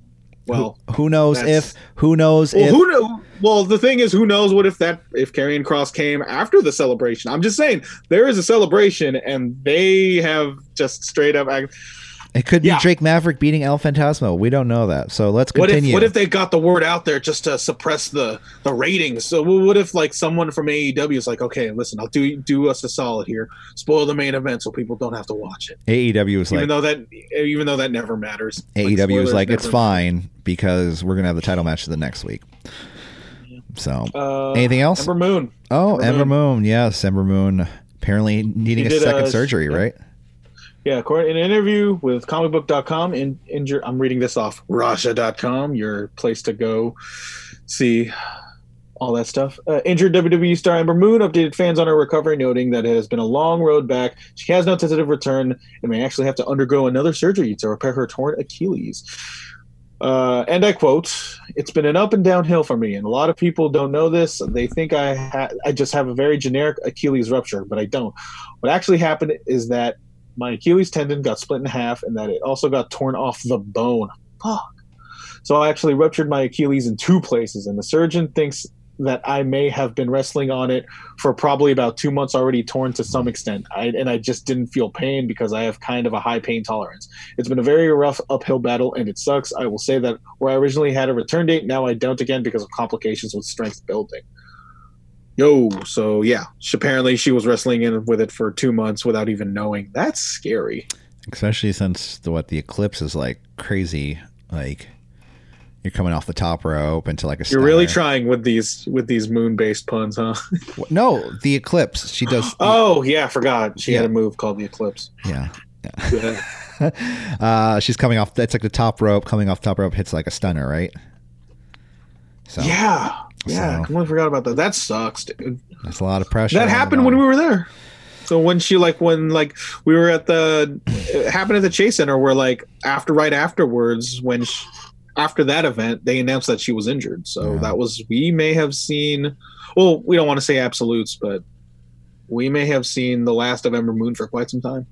well, Who knows if? Who knows well, if? who know? Well, the thing is, who knows what if that if Karrion Cross came after the celebration? I'm just saying there is a celebration, and they have just straight up. Act- it could be. Drake Maverick beating El Fantasma. We don't know that. So let's what if continue. what if they got the word out there just to suppress the the ratings? So what if like someone from AEW is like, okay, listen, I'll do do us a solid here, spoil the main event so people don't have to watch it. AEW was even like though that even though that never matters. Like, AEW was spoilers like it's never- fine because we're gonna have the title match the next week. So Uh, anything else? Ember Moon. Oh, Ember Ember Moon. Yes, Ember Moon. Apparently needing a second uh, surgery, yeah. right? Yeah, according in an interview with comicbook.com, in, injure, I'm reading this off Rajah.com, your place to go see all that stuff. Uh, injured WWE star Ember Moon updated fans on her recovery, noting that it has been a long road back. She has no tentative return and may actually have to undergo another surgery to repair her torn Achilles. Uh, and I quote, "It's been an up and downhill for me, and a lot of people don't know this. They think I ha- I just have a very generic Achilles rupture, but I don't. What actually happened is that my Achilles tendon got split in half, and that it also got torn off the bone. Fuck. So I actually ruptured my Achilles in two places, and the surgeon thinks that I may have been wrestling on it for probably about two months already, torn to some extent. I, and I just didn't feel pain because I have kind of a high pain tolerance. It's been a very rough uphill battle, and it sucks. I will say that where I originally had a return date, now I don't again because of complications with strength building. Yo, so yeah, she, apparently she was wrestling in with it for two months without even knowing. That's scary. Especially since the, what the eclipse is like crazy. Like you're coming off the top rope into like a. You're really trying with these with these moon based puns, huh? No, the eclipse. She does. Oh yeah, I forgot. She Yeah. had a move called the Eclipse. yeah. Yeah. uh, she's coming off. That's like the top rope. Coming off top rope hits like a stunner, right? So yeah, yeah. So- I completely forgot about that. That sucks, dude. that's a lot of pressure. That happened when we were there. So when she like when like we were at the it happened at the Chase Center where like after right afterwards when she, after that event they announced that she was injured. So Yeah. that was we may have seen. Well, we don't want to say absolutes, but we may have seen the last of Ember Moon for quite some time.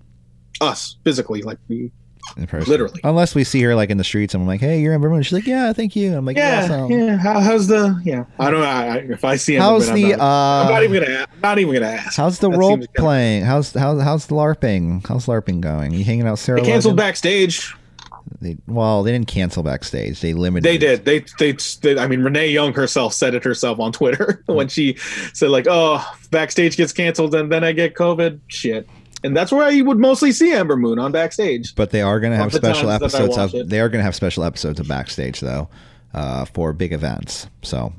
Us physically, like we in person. Literally. Unless we see her like in the streets and I'm like, hey, you're Ember Moon. She's like, yeah, thank you. I'm like, yeah, awesome. yeah. How, how's the yeah? I don't know. I, if I see How's Moon, the I'm, not, I'm not uh? even gonna. a- I'm not even gonna ask. How's the That role seems kinda- playing? How's how's how's the LARPing? How's LARPing going? You hanging out Sarah? They canceled Logan? backstage. They, well, they didn't cancel backstage. They limited. They did. They, they, they, I mean, Renee Young herself said it herself on Twitter when she said, like, oh, backstage gets canceled and then I get COVID. Shit. And that's where I would mostly see Ember Moon on backstage. But they are going to have special times that I episodes of. it. They are going to have special episodes of backstage though, uh, for big events. So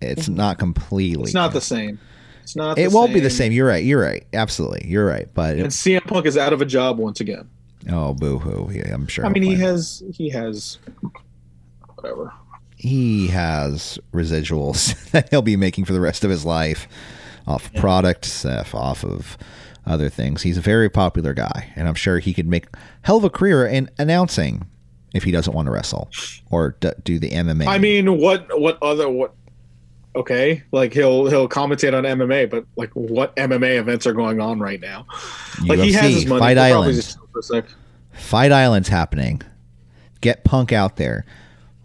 it's not completely. It's not the same. It's not. It won't be the same. You're right. You're right. Absolutely. You're right. But And CM Punk is out of a job once again. oh, boo hoo. Yeah, I'm sure. I mean, he has, he has, whatever. he has residuals that he'll be making for the rest of his life off product stuff, off of other things. He's a very popular guy, and I'm sure he could make hell of a career in announcing if he doesn't want to wrestle or d- do the MMA. I mean, what what other what? Okay, like he'll he'll commentate on MMA, but like what MMA events are going on right now? Like he has his money. Fight Island. just chill for a sec. Fight Island's happening. Get Punk out there.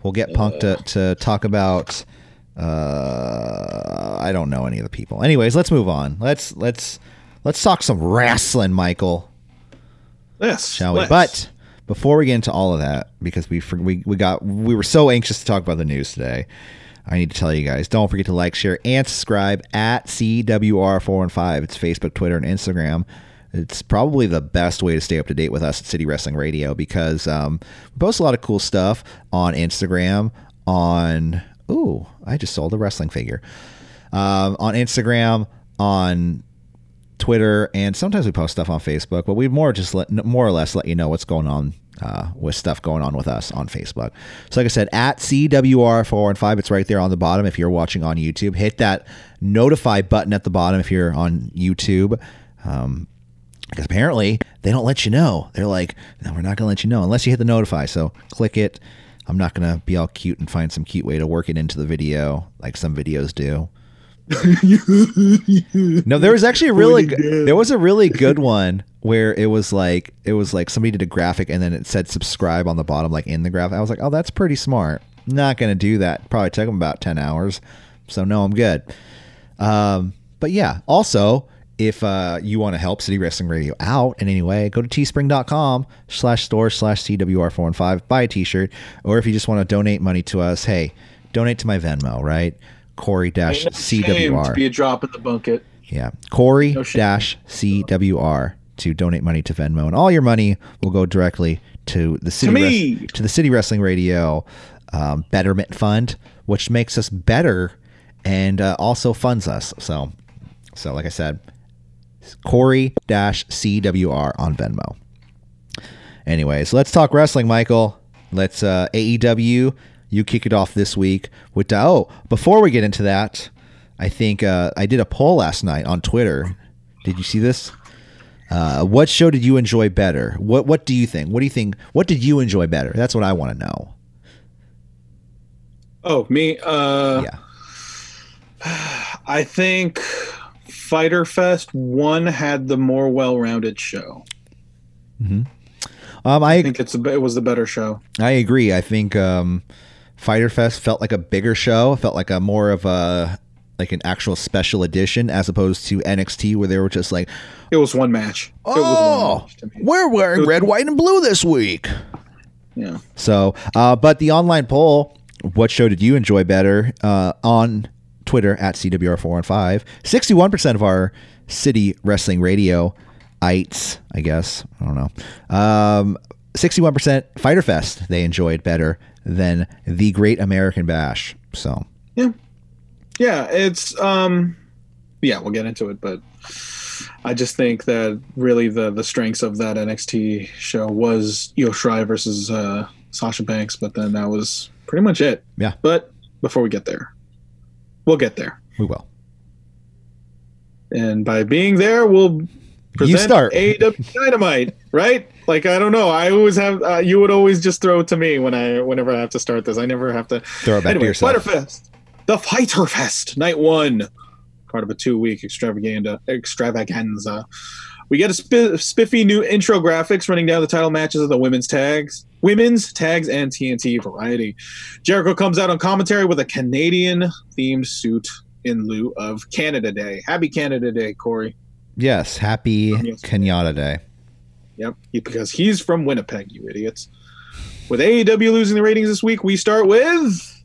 We'll get Punk to, to talk about. Uh, I don't know any of the people. Anyways, let's move on. Let's let's let's talk some wrestling, Michael. Yes, shall we? let's. But before we get into all of that, because we we we got we were so anxious to talk about the news today, I need to tell you guys: don't forget to like, share, and subscribe at CWR415. It's Facebook, Twitter, and Instagram. It's probably the best way to stay up to date with us at City Wrestling Radio because um, we post a lot of cool stuff on Instagram. On ooh, I just sold a wrestling figure. Um, on Instagram, on Twitter, and sometimes we post stuff on Facebook, but we more just let more or less let you know what's going on uh, with stuff going on with us on Facebook. So, like I said, at CWR415, it's right there on the bottom if you're watching on YouTube. Hit that notify button at the bottom if you're on YouTube. Um, because apparently they don't let you know. They're like, no, we're not going to let you know unless you hit the notify. So click it. I'm not going to be all cute and find some cute way to work it into the video like some videos do. No, there was actually a really good, there was a really good one where it was like it was like somebody did a graphic and then it said subscribe on the bottom like in the graphic. I was like, "Oh, that's pretty smart." Not going to do that. Probably took them about 10 hours. So no, I'm good. Um, but yeah, also if uh, you want to help City Wrestling Radio out in any way, go to teespring.com slash store slash CWR415, buy a t-shirt. Or if you just want to donate money to us, hey, donate to my Venmo, right? Corey dash Ain't no shame to CWR. be a drop in the bucket. Yeah. Corey dash CWR to donate money to Venmo. And all your money will go directly to the City, me. Wres- to the City Wrestling Radio um, Betterment Fund, which makes us better and uh, also funds us. So, so like I said, Corey dash CWR on Venmo. Anyways, let's talk wrestling, Michael. Let's uh, AEW. You kick it off this week with oh. Before we get into that, I think uh, I did a poll last night on Twitter. Did you see this? Uh, what show did you enjoy better? What What do you think? What do you think? What did you enjoy better? That's what I want to know. Oh, me. Uh, Yeah. I think Fyter Fest one had the more well-rounded show. Hmm. Um, I I think it's a, it was the better show. I agree. I think um, Fyter Fest felt like a bigger show. Felt like a more of a like an actual special edition as opposed to NXT where they were just like, It was one match. It was one oh, match we're wearing red, white, and blue this week. Yeah. So, uh, but the online poll, what show did you enjoy better? Uh, on Twitter at CWR415, 61% of our city wrestling radio ites, I guess. I don't know. Um, 61% Fyter Fest they enjoyed better than the Great American Bash. So, Yeah. Yeah, it's um yeah, we'll get into it, but I just think that really the the strengths of that NXT show was Io Shirai versus uh Sasha Banks, but then that was pretty much it. Yeah. But before we get there, we'll get there. we will. And by being there, we'll present start. AEW Dynamite, right? Like I don't know. I always have. Uh, you would always just throw it to me when I, whenever I have to start this. I never have to. Throw it back to anyway, yourself. Fyter Fest, the Fyter Fest, night one, part of a two-week extravaganza. Extravaganza. We get a sp- spiffy new intro graphics running down the title matches of the women's tags, women's tags, and TNT variety. Jericho comes out on commentary with a Canadian-themed suit in lieu of Canada Day. Happy Canada Day, Corey. Yes. Happy. Kenyatta Day. Yep, because he's from Winnipeg, you idiots. With AEW losing the ratings this week, we start with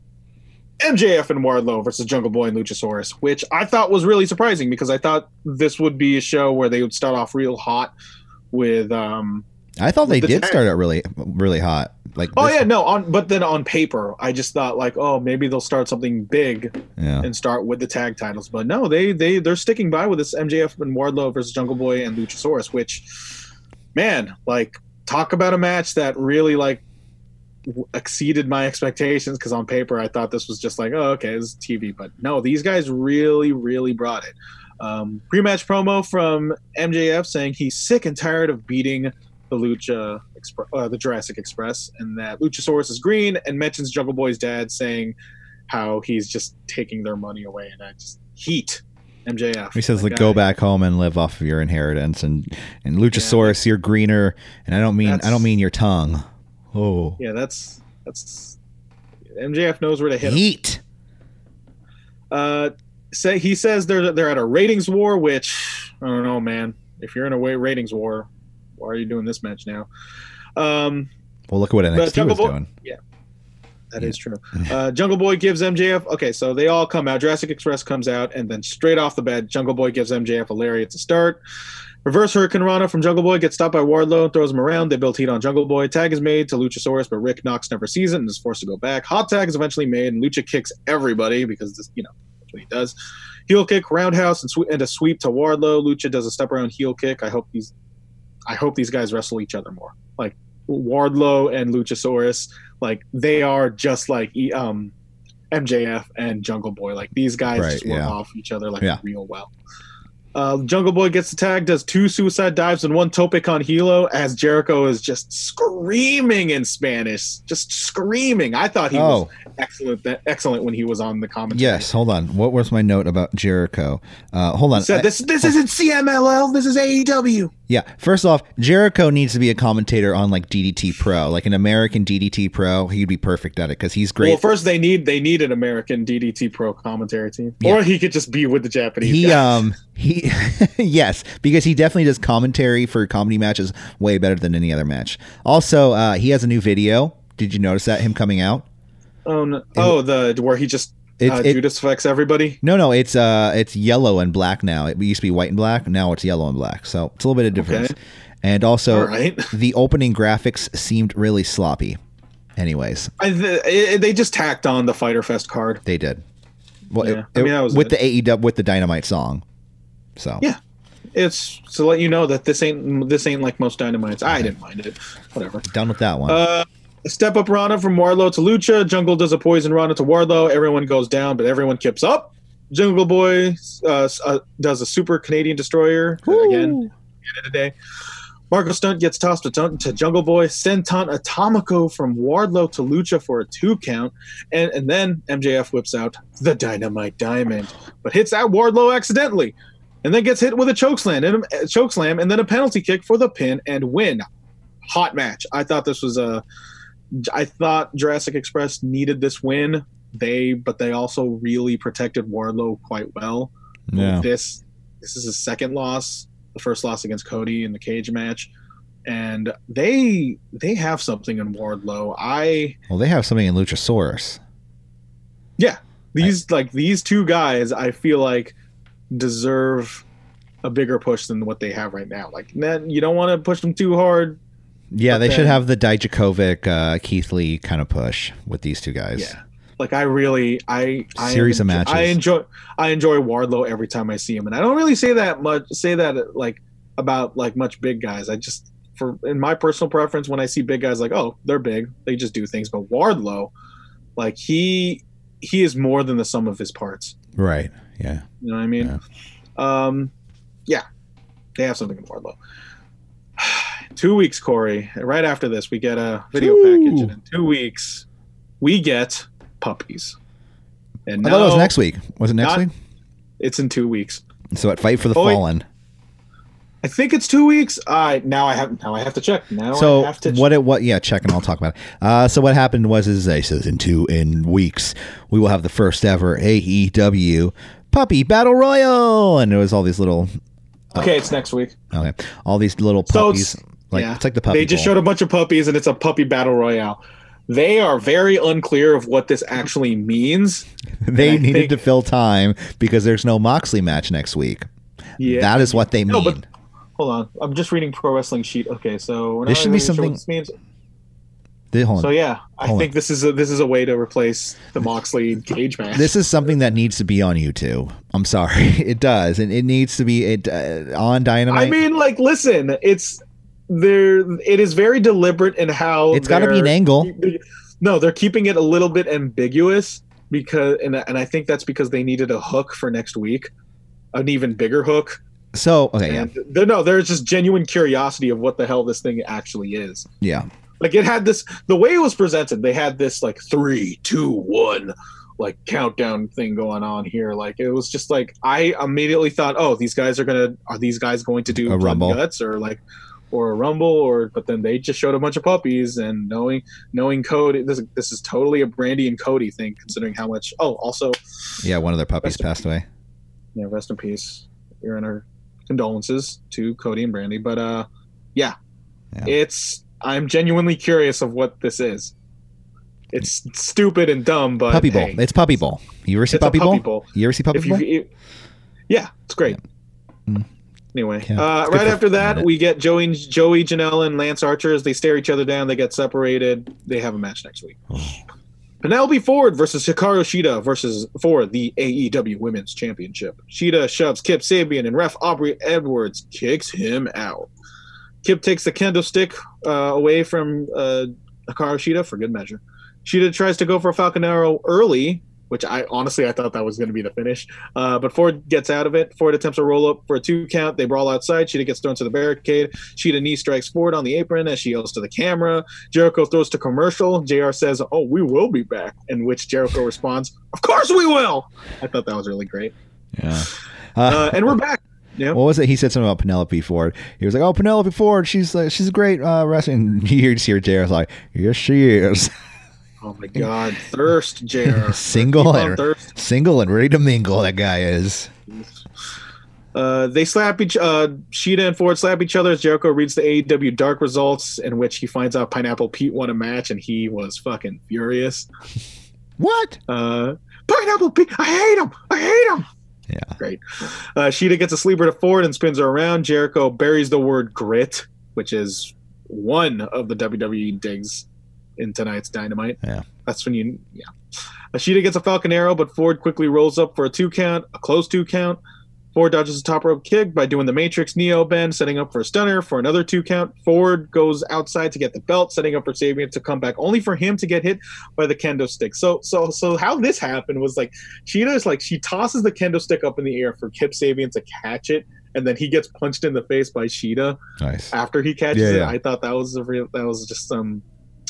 MJF and Wardlow versus Jungle Boy and Luchasaurus, which I thought was really surprising because I thought this would be a show where they would start off real hot with um I thought they the did tag. start out really, really hot. Like, Oh yeah, no, on but then on paper, I just thought like, oh, maybe they'll start something big yeah. and start with the tag titles. But no, they they they're sticking by with this MJF and Wardlow versus Jungle Boy and Luchasaurus, which man, like talk about a match that really like exceeded my expectations because on paper I thought this was just like, oh okay, it's TV, but no, these guys really really brought it. Um, pre-match promo from MJF saying he's sick and tired of beating the Lucha Expre- uh, the Jurassic Express, and that Luchasaurus is green, and mentions Jungle Boy's dad saying how he's just taking their money away, and I just heat MJF. He says like go back home and live off of your inheritance and and Luchasaurus you're greener and I don't mean I don't mean your tongue. Oh. Yeah, that's that's MJF knows where to hit. Heat. Uh, say he says they're they're at a ratings war, which I don't know, man. If you're in a way ratings war, why are you doing this match now? Um, Well, look at what NXT was doing. That is true. Uh, Jungle Boy gives MJF. Okay, so they all come out. Jurassic Express comes out, and then straight off the bat, Jungle Boy gives MJF a lariat to start. Reverse Hurricane Rana from Jungle Boy gets stopped by Wardlow, and throws him around. They build heat on Jungle Boy. Tag is made to Luchasaurus, but Rick Knox never sees it and is forced to go back. Hot tag is eventually made, and Lucha kicks everybody because this, you know, that's what he does. Heel kick, roundhouse, and, swe- and a sweep to Wardlow. Lucha does a step around heel kick. I hope these, I hope these guys wrestle each other more. Like Wardlow and Luchasaurus, like they are just like um, MJF and Jungle Boy. Like these guys Right, just work yeah. off each other like Yeah. real well. Uh, Jungle Boy gets the tag, does two suicide dives and one tope con hilo as Jericho is just screaming in Spanish, just screaming. I thought he was Oh, excellent, excellent when he was on the commentary. yes. Hold on. What was my note about Jericho? Uh, hold on. He said I- this this isn't CMLL, this is AEW. Yeah. First off, Jericho needs to be a commentator on like DDT Pro, like an American DDT Pro. He'd be perfect at it because he's great. Well, first they need they need an American DDT Pro commentary team, Yeah. or he could just be with the Japanese. he guys. um he yes because he definitely does commentary for comedy matches way better than any other match also uh he has a new video did you notice that him coming out oh no. oh the where he just It's- uh, it- Judas affects everybody. no no it's uh it's yellow and black now it used to be white and black now it's yellow and black so it's a little bit of difference Okay. and also right. the opening graphics seemed really sloppy anyways I, th- it, they just tacked on the Fyter Fest card. they did well Yeah, it- I mean, that was with it. the AEW with the dynamite song so Yeah. It's to let you know that this ain't this ain't like most dynamites. I didn't mind it. Whatever. done with that one Uh, step up Rana from Wardlow to Lucha. Jungle does a poison Rana to Wardlow. Everyone goes down, but everyone keeps up. Jungle Boy uh, uh, does a super Canadian destroyer again. End of the day. Marko Stunt gets tossed to, to Jungle Boy. Senton Atomico from Wardlow to Lucha for a two count. And, and then MJF whips out the Dynamite Diamond, but hits at Wardlow accidentally. And then gets hit with a chokeslam and a chokeslam and then a penalty kick for the pin and win. Hot match. I thought this was a I thought Jurassic Express needed this win. They but they also really protected Wardlow quite well. yeah This this is his second loss, the first loss against Cody in the cage match. And they they have something in Wardlow. I well they have something in luchasaurus yeah, these like these two guys I feel like deserve a bigger push than what they have right now. Like man, you don't want to push them too hard. Yeah, But they should have the Dijakovic, uh, Keith Lee kind of push with these two guys. Yeah. Like I really, I, I Series of matches. I enjoy, I enjoy Wardlow every time I see him, and I don't really say that much. Say that like about like much big guys. I just, for in my personal preference, when I see big guys, like oh they're big, they just do things. But Wardlow, like he, he is more than the sum of his parts. Right. Yeah. You know what I mean? Um, yeah, they have something in Wardlow. Two weeks, Corey. Right after this, we get a video Two. package, and in two weeks, we get puppies. And I thought it was next week. Was it next not- week? It's in two weeks. So at Fight for the Oh. Fallen. I think it's two weeks. I now I have now I have to check. Now so I have to what it what yeah check and I'll talk about it. Uh, so what happened was is they says in two in weeks we will have the first ever AEW puppy battle royal and it was all these little Okay, it's next week. okay all these little puppies it's- like yeah. it's like the puppy They just bowl. showed a bunch of puppies, and it's a puppy battle royale. They are very unclear of what this actually means. they I needed think- to fill time because there's no Moxley match next week. Yeah, That is what they mean. No, but- hold on. I'm just reading pro wrestling sheet. Okay, so we're This not should be really sure what something- this means. They- So yeah, I Hold think this is a this is a way to replace the Moxley cage match. This is something that needs to be on YouTube. I'm sorry, it does, and it needs to be it uh, on Dynamite. I mean, like, listen, it's there. It is very deliberate in how It's gotta be an angle. No, they're keeping it a little bit ambiguous because, and and I think that's because they needed a hook for next week, an even bigger hook. So okay, yeah, And there, no, there's just genuine curiosity of what the hell this thing actually is. yeah, Like it had this, the way it was presented, they had this like three, two, one, like countdown thing going on here. Like it was just like I immediately thought, oh, these guys are gonna, are these guys going to do A rumble. guts or like, or a rumble or? But then they just showed a bunch of puppies and knowing, knowing Cody, this this is totally a Brandy and Cody thing, considering how much. Oh, also, yeah. One of their puppies passed away. yeah, rest in peace. We're in our condolences to Cody and Brandy. But uh yeah. Yeah. It's I'm genuinely curious of what this is. It's stupid and dumb, but Puppy Bowl. hey, It's Puppy Bowl. You ever see Puppy, puppy Bowl? bowl. You ever see Puppy you, Bowl? it- yeah, it's great. Mm. Anyway, Yeah, uh, right after that, we get Joey, Joey, Janela, and Lance Archer as they stare each other down. They get separated. They have a match next week. Penelope Ford versus Hikaru Shida versus for the AEW Women's Championship. Shida shoves Kip Sabian and ref Aubrey Edwards kicks him out. Kip takes the kendo stick uh, away from uh, Hikaru Shida for good measure. Shida tries to go for a Falcon Arrow early, which I honestly I thought that was going to be the finish. Uh, but Ford gets out of it. Ford attempts a roll up for a two count. They brawl outside. Shida gets thrown to the barricade. Shida knee strikes Ford on the apron as she yells to the camera. Jericho throws to commercial. JR says, Oh, we will be back. In which Jericho responds, Of course we will. I thought that was really great. Yeah. Uh, and we're back. Yeah. What was it? He said something about Penelope Ford. He was like, "Oh, Penelope Ford, she's like, she's a great uh, wrestling." You just hear JR's like, "Yes, she is." Oh my God. Thirst, JR. Single and thirst. single and ready to mingle. That guy is. Uh, they slap each uh Shida and Ford slap each other as Jericho reads the AEW dark results in which he finds out Pineapple Pete won a match and he was fucking furious. What? Uh Pineapple Pete, I hate him! I hate him! Yeah. Great. Uh Shida gets a sleeper to Ford and spins her around. Jericho buries the word grit, which is one of the WWE digs in tonight's dynamite. Yeah. That's when you yeah. Ashita gets a Falcon Arrow, but Ford quickly rolls up for a two count, a close two count. Ford dodges a top rope kick by doing the Matrix Neo bend, setting up for a stunner for another two count. Ford goes outside to get the belt, setting up for Sabian to come back, only for him to get hit by the kendo stick. So, so, so how this happened was like Shida is like she tosses the kendo stick up in the air for Kip Sabian to catch it, and then he gets punched in the face by Shida Nice. after he catches Yeah, it. I thought that was a real that was just some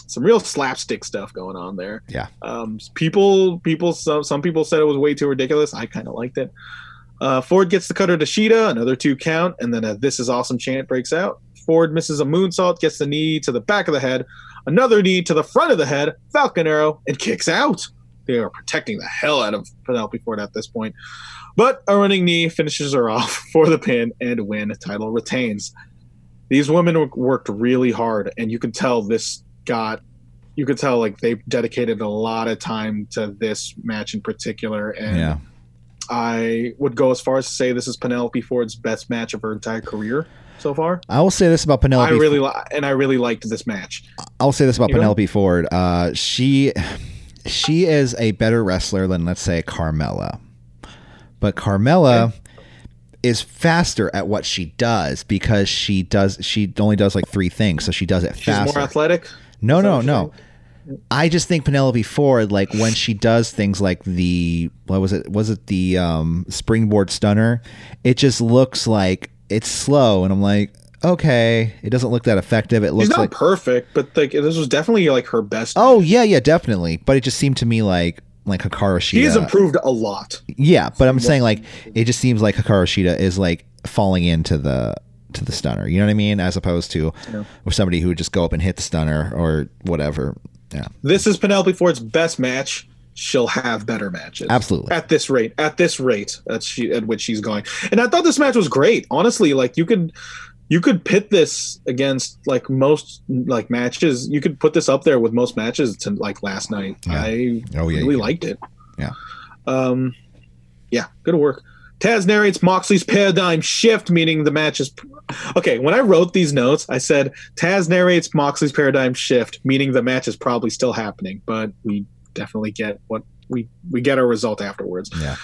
some real slapstick stuff going on there. Yeah. Um, people people some some people said it was way too ridiculous. I kind of liked it. Uh, Ford gets the cutter to Shida, another two count, and then a "This is awesome" chant breaks out. Ford misses a moonsault, gets the knee to the back of the head, another knee to the front of the head, Falcon Arrow, and kicks out. They are protecting the hell out of Penelope Ford at this point. But a running knee finishes her off for the pin and win. Title retains. These women worked really hard, and you can tell this got. You could tell like they dedicated a lot of time to this match in particular, and Yeah. I would go as far as to say this is Penelope Ford's best match of her entire career so far. I will say this about Penelope. I really li- and I really liked this match. I'll say this about You know? Penelope Ford. Uh, she she is a better wrestler than let's say Carmella, but Carmella is faster at what she does because she does she only does like three things, so she does it She's faster. more athletic. No, no, no. I just think Penelope Ford, like when she does things like the what was it? Was it the um, springboard stunner? It just looks like it's slow, and I'm like, okay, it doesn't look that effective. It She's looks not like perfect, but like this was definitely like her best. Oh yeah, yeah, definitely. But it just seemed to me like like Hikaru Shida. He's improved a lot. yeah, but I'm saying like it just seems like Hikaru Shida is like falling into the to the stunner. You know what I mean? As opposed to Yeah. with somebody who would just go up and hit the stunner or whatever. Yeah, This is Penelope Ford's best match. She'll have better matches. absolutely. At this rate, at this rate, at she at which she's going, and I thought this match was great. Honestly, like you could, you could pit this against like most like matches. You could put this up there with most matches to like last night. Yeah. I Oh yeah, really liked it. Yeah. Um, yeah, good work. Taz narrates Moxley's paradigm shift, meaning the match is. Okay, when I wrote these notes, I said Taz narrates Moxley's paradigm shift, meaning the match is probably still happening, but we definitely get what we we get our result afterwards. Yeah.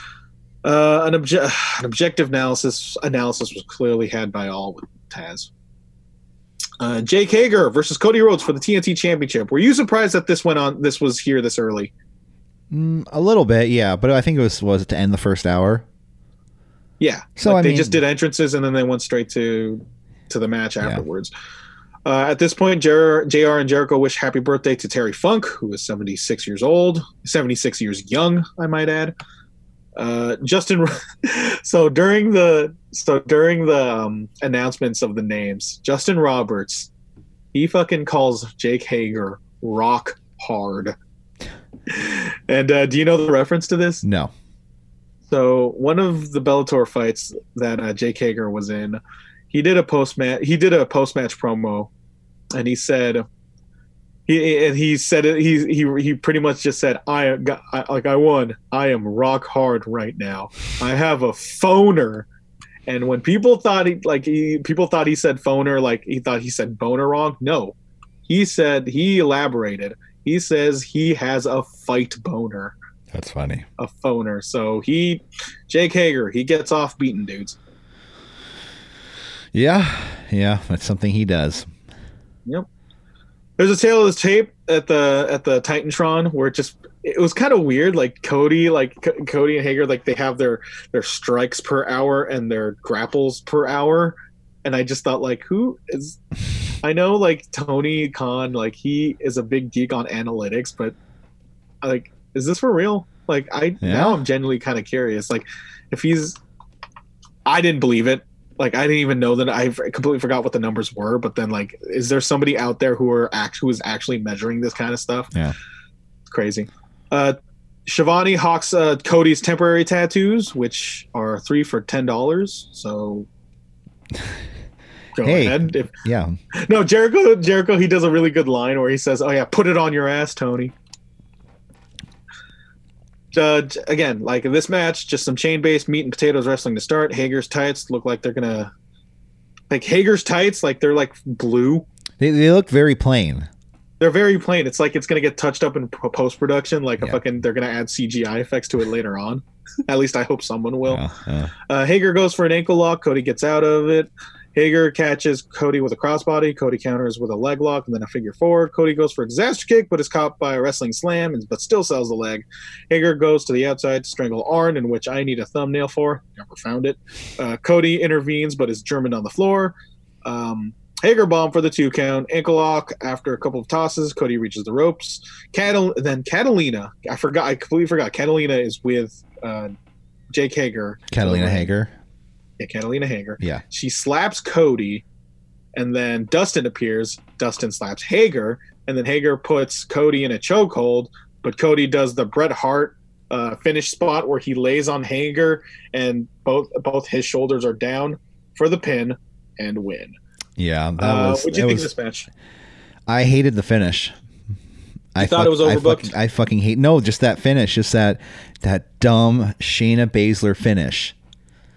Uh, an, obje- an objective analysis analysis was clearly had by all with Taz. Uh, Jake Hager versus Cody Rhodes for the TNT Championship. Were you surprised that this went on? This was here this early. Mm, a little bit, yeah. But I think it was was it to end the first hour. Yeah. So, Like, I they mean- just did entrances and then they went straight to to the match afterwards. Uh, at this point, JR, JR and Jericho wish happy birthday to Terry Funk, who is 76 years old, 76 years young, I might add. Uh, Justin, so during the so during the um, announcements of the names, Justin Roberts, he fucking calls Jake Hager rock hard. And uh, do you know the reference to this? No. So one of the Bellator fights that uh, Jake Hager was in, he did a post match. He did a post match promo, and he said, he and he said it. He he he pretty much just said, "I I, like I won. I am rock hard right now. I have a phoner." And when people thought he like he people thought he said phoner, like he thought he said boner wrong. No, he said he elaborated. He says he has a fight boner That's funny. a phoner. So he, Jake Hager, he gets off beating dudes. Yeah. Yeah. That's something he does. Yep. There's a tale of this tape at the at the Titantron where it just it was kind of weird. Like Cody, like C- Cody and Hager, like they have their their strikes per hour and their grapples per hour, and I just thought like who is. I know like Tony Khan, like he is a big geek on analytics, but like, is this for real? Like, I Yeah. now I'm genuinely kind of curious. Like, if he's, I didn't believe it. Like, I didn't even know that. I completely forgot what the numbers were. But then, like, is there somebody out there who are act who is actually measuring this kind of stuff? Yeah. it's crazy. Uh, Schiavone hawks uh, Cody's temporary tattoos, which are three for ten dollars. So. Go Hey. ahead. If, Yeah. no, Jericho. Jericho. He does a really good line where he says, "Oh yeah, put it on your ass, Tony." Uh, again, like in this match, just some chain-based meat and potatoes wrestling to start. Hager's tights look like they're gonna, like Hager's tights, like they're like blue. They, they look very plain. They're very plain. It's like it's gonna get touched up in post production. Like a Yeah. fucking, they're gonna add CGI effects to it later on. At least I hope someone will. Yeah, yeah. Uh, Hager goes for an ankle lock. Cody gets out of it. Hager catches Cody with a crossbody. Cody counters with a leg lock and then a figure four. Cody goes for a disaster kick, but is caught by a wrestling slam, and, but still sells the leg. Hager goes to the outside to strangle Arn, in which I need a thumbnail for. Never found it. Uh, Cody intervenes, but is German on the floor. Um, Hager bomb for the two count. Ankle lock after a couple of tosses. Cody reaches the ropes. Catal- then Catalina. I forgot. I completely forgot. Catalina is with uh, Jake Hager. Catalina Hager. Yeah, Catalina Hager. Yeah. She slaps Cody, and then Dustin appears. Dustin slaps Hager, and then Hager puts Cody in a chokehold. But Cody does the Bret Hart uh, finish spot where he lays on Hager, and both both his shoulders are down for the pin and win. Yeah. That Uh, was, what do you think was of this match? I hated the finish. I thought it was I overbooked? fucking, I fucking hate no, just that finish, just that that dumb Shayna Baszler finish.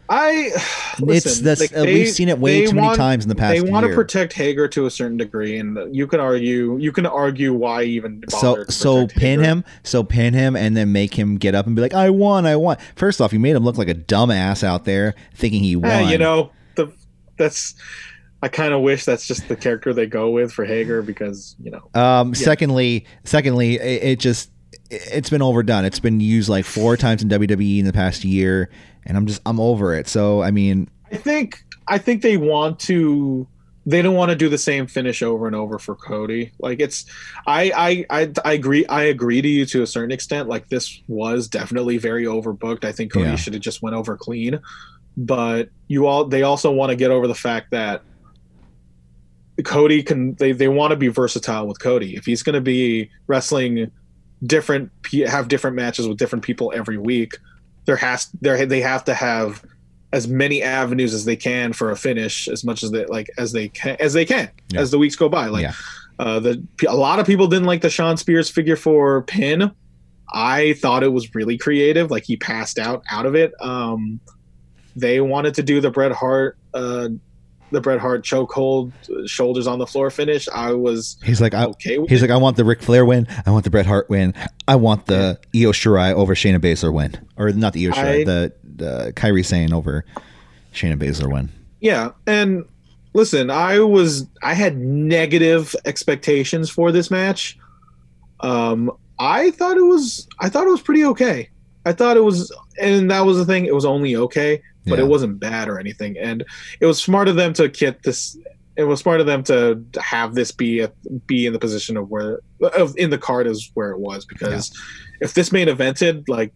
I it's listen, this. like, uh, they- we've seen it way too many times in the past They want to protect Hager to a certain degree, and you can argue you can argue why even so so pin Hager. him, so pin him, and then make him get up and be like, "I won, I won." First off, you made him look like a dumbass out there, thinking he won. Eh, you know, the that's. I kind of wish that's just the character they go with for Hager because you know. Um, Secondly, secondly, it, it just it's been overdone. It's been used like four times in WWE in the past year, and I'm just I'm over it. So I mean, I think I think they want to. They don't want to do the same finish over and over for Cody. Like it's, I I I, I agree. I agree to you to a certain extent. Like this was definitely very overbooked. I think Cody Yeah. should have just went over clean. But you all, they also want to get over the fact that Cody can. They they want to be versatile with Cody. If he's going to be wrestling different, have different matches with different people every week, there has there they have to have as many avenues as they can for a finish as much as they like as they can as they can Yeah. as the weeks go by like Yeah. uh the a lot of people didn't like the Shawn Spears figure four pin I thought it was really creative like he passed out out of it um they wanted to do the Bret Hart uh the Bret Hart chokehold shoulders on the floor finish I was he's like, I, okay with he's it. like, I want the Ric Flair win. I want the Bret Hart win. I want the Io Shirai over Shayna Baszler win, or not the Io Shirai, I- the the Kairi Sane over Shayna Baszler win. Yeah, and listen, I was I had negative expectations for this match. Um, I thought it was I thought it was pretty okay. I thought it was, and that was the thing. It was only okay. But Yeah. it wasn't bad or anything. And it was smart of them to get this. It was smart of them to have this be a, be in the position of where of in the card is where it was because if this main evented like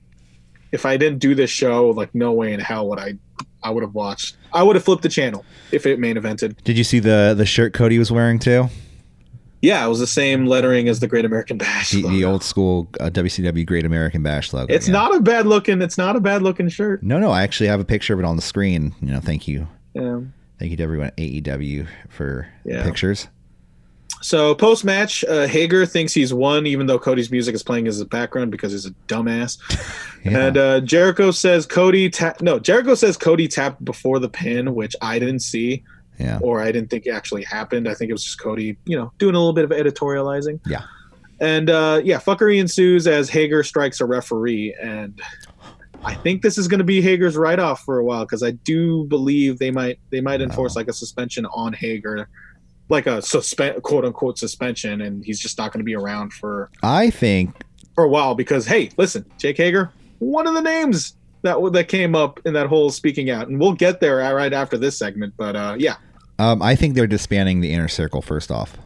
if I didn't do this show like no way in hell would I I would have watched I would have flipped the channel if it main evented. Did you see the the shirt Cody was wearing too? Yeah, it was the same lettering as the Great American Bash. The, the old school uh, WCW Great American Bash logo. It's yeah. not a bad looking. It's not a bad looking shirt. No, no. I actually have a picture of it on the screen. You know, thank you, Yeah. thank you to everyone at AEW for Yeah. pictures. So post match, uh, Hager thinks he's won, even though Cody's music is playing as a background because he's a dumbass. Yeah. And uh, Jericho says Cody ta- no Jericho says Cody tapped before the pin, which I didn't see yeah. or I didn't think it actually happened. I think it was just Cody, you know, doing a little bit of editorializing. Yeah. And uh, yeah, fuckery ensues as Hager strikes a referee, and I think this is going to be Hager's write off for a while because I do believe they might they might enforce like a suspension on Hager, like a suspend quote unquote suspension, and he's just not going to be around for I think for a while because hey, listen, Jake Hager, one of the names that that came up in that whole speaking out, and we'll get there right after this segment. But uh, yeah, um, I think they're disbanding the inner circle first off.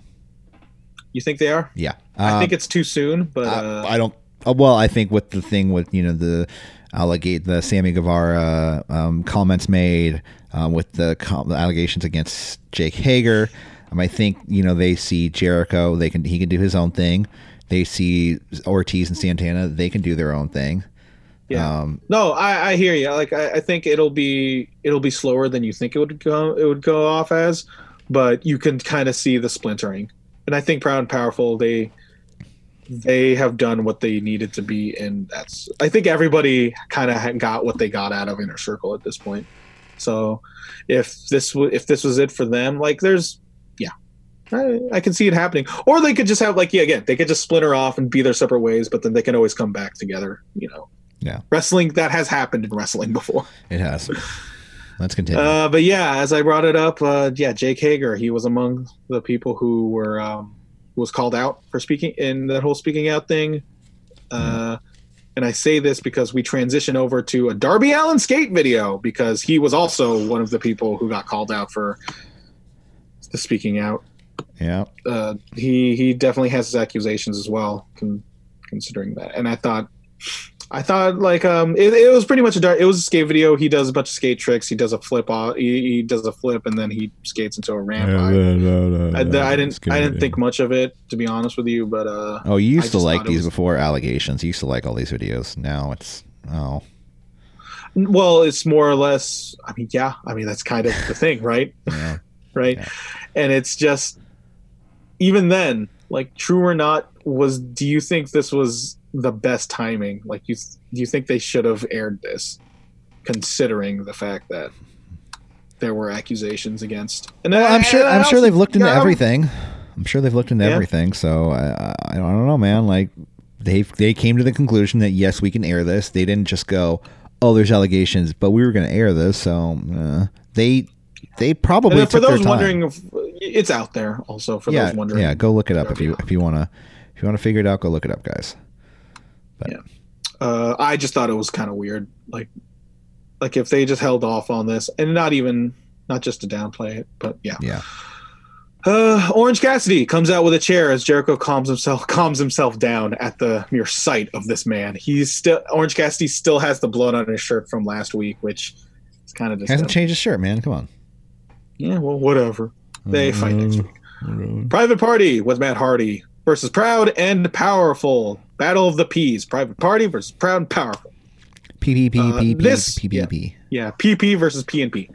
you think they are? Yeah. I Um, think it's too soon, but I- uh, I don't. uh, Well, I think with the thing with you know the allegate the Sammy Guevara um, comments made um, with the, com- the allegations against Jake Hager, um, I think you know they see Jericho. They can he can do his own thing. They see Ortiz and Santana. They can do their own thing. Yeah. Um, no, I, I hear you. Like I, I think it'll be it'll be slower than you think it would go it would go off as, but you can kind of see the splintering. And I think Proud and Powerful they they have done what they needed to be, and that's I think everybody kind of got what they got out of Inner Circle at this point. So if this w- if this was it for them, like there's yeah. I, I can see it happening, or they could just have like yeah, again, they could just splinter off and be their separate ways, but then they can always come back together. You know, Yeah. wrestling that has happened in wrestling before. it has. Let's continue. Uh, but yeah, as I brought it up, uh, yeah, Jake Hager, he was among the people who were um, was called out for speaking in that whole speaking out thing. Uh, and I say this because we transition over to a Darby Allin skate video because he was also one of the people who got called out for the speaking out. yeah. Uh, he he definitely has his accusations as well, con- considering that. And I thought, I thought like um, it, it was pretty much a dark. It was a skate video. He does a bunch of skate tricks. He does a flip off. He, he does a flip and then he skates into a ramp. I, I, I didn't I didn't think much of it to be honest with you, but uh, Oh, you I used to like these was- before allegations. You used to like all these videos. Now it's oh well, it's more or less. I mean, yeah. I mean, that's kind of the thing, right? yeah. right? Yeah. And it's just even then, like true or not, was do you think this was the best timing? Like you do you think they should have aired this, considering the fact that there were accusations against? And Well, I'm sure. I'm sure they've looked into yeah, everything. I'm sure they've looked into Yeah. everything. So I, I, I don't know, man. Like they they came to the conclusion that yes, we can air this. They didn't just go, oh, there's allegations, but we were going to air this. So uh, they they probably for took their those time. wondering, if, it's out there also for yeah, those wondering. yeah. Go look it up if you if you wanna if you wanna figure it out. Go look it up, guys. Uh, I just thought it was kind of weird. Like, like if they just held off on this, and not even not just to downplay it, but yeah. Yeah. Uh, Orange Cassidy comes out with a chair as Jericho calms himself calms himself down at the mere sight of this man. He's still Orange Cassidy still has the blood on his shirt from last week, which is kind of Hasn't changed his shirt, man. Come on. Yeah, well, whatever. They fight next week. week. Private Party with Matt Hardy versus Proud and Powerful. Battle of the P's. Private Party versus Proud and Powerful. PPP Uh, this- PPP. Yeah, PP versus PNP.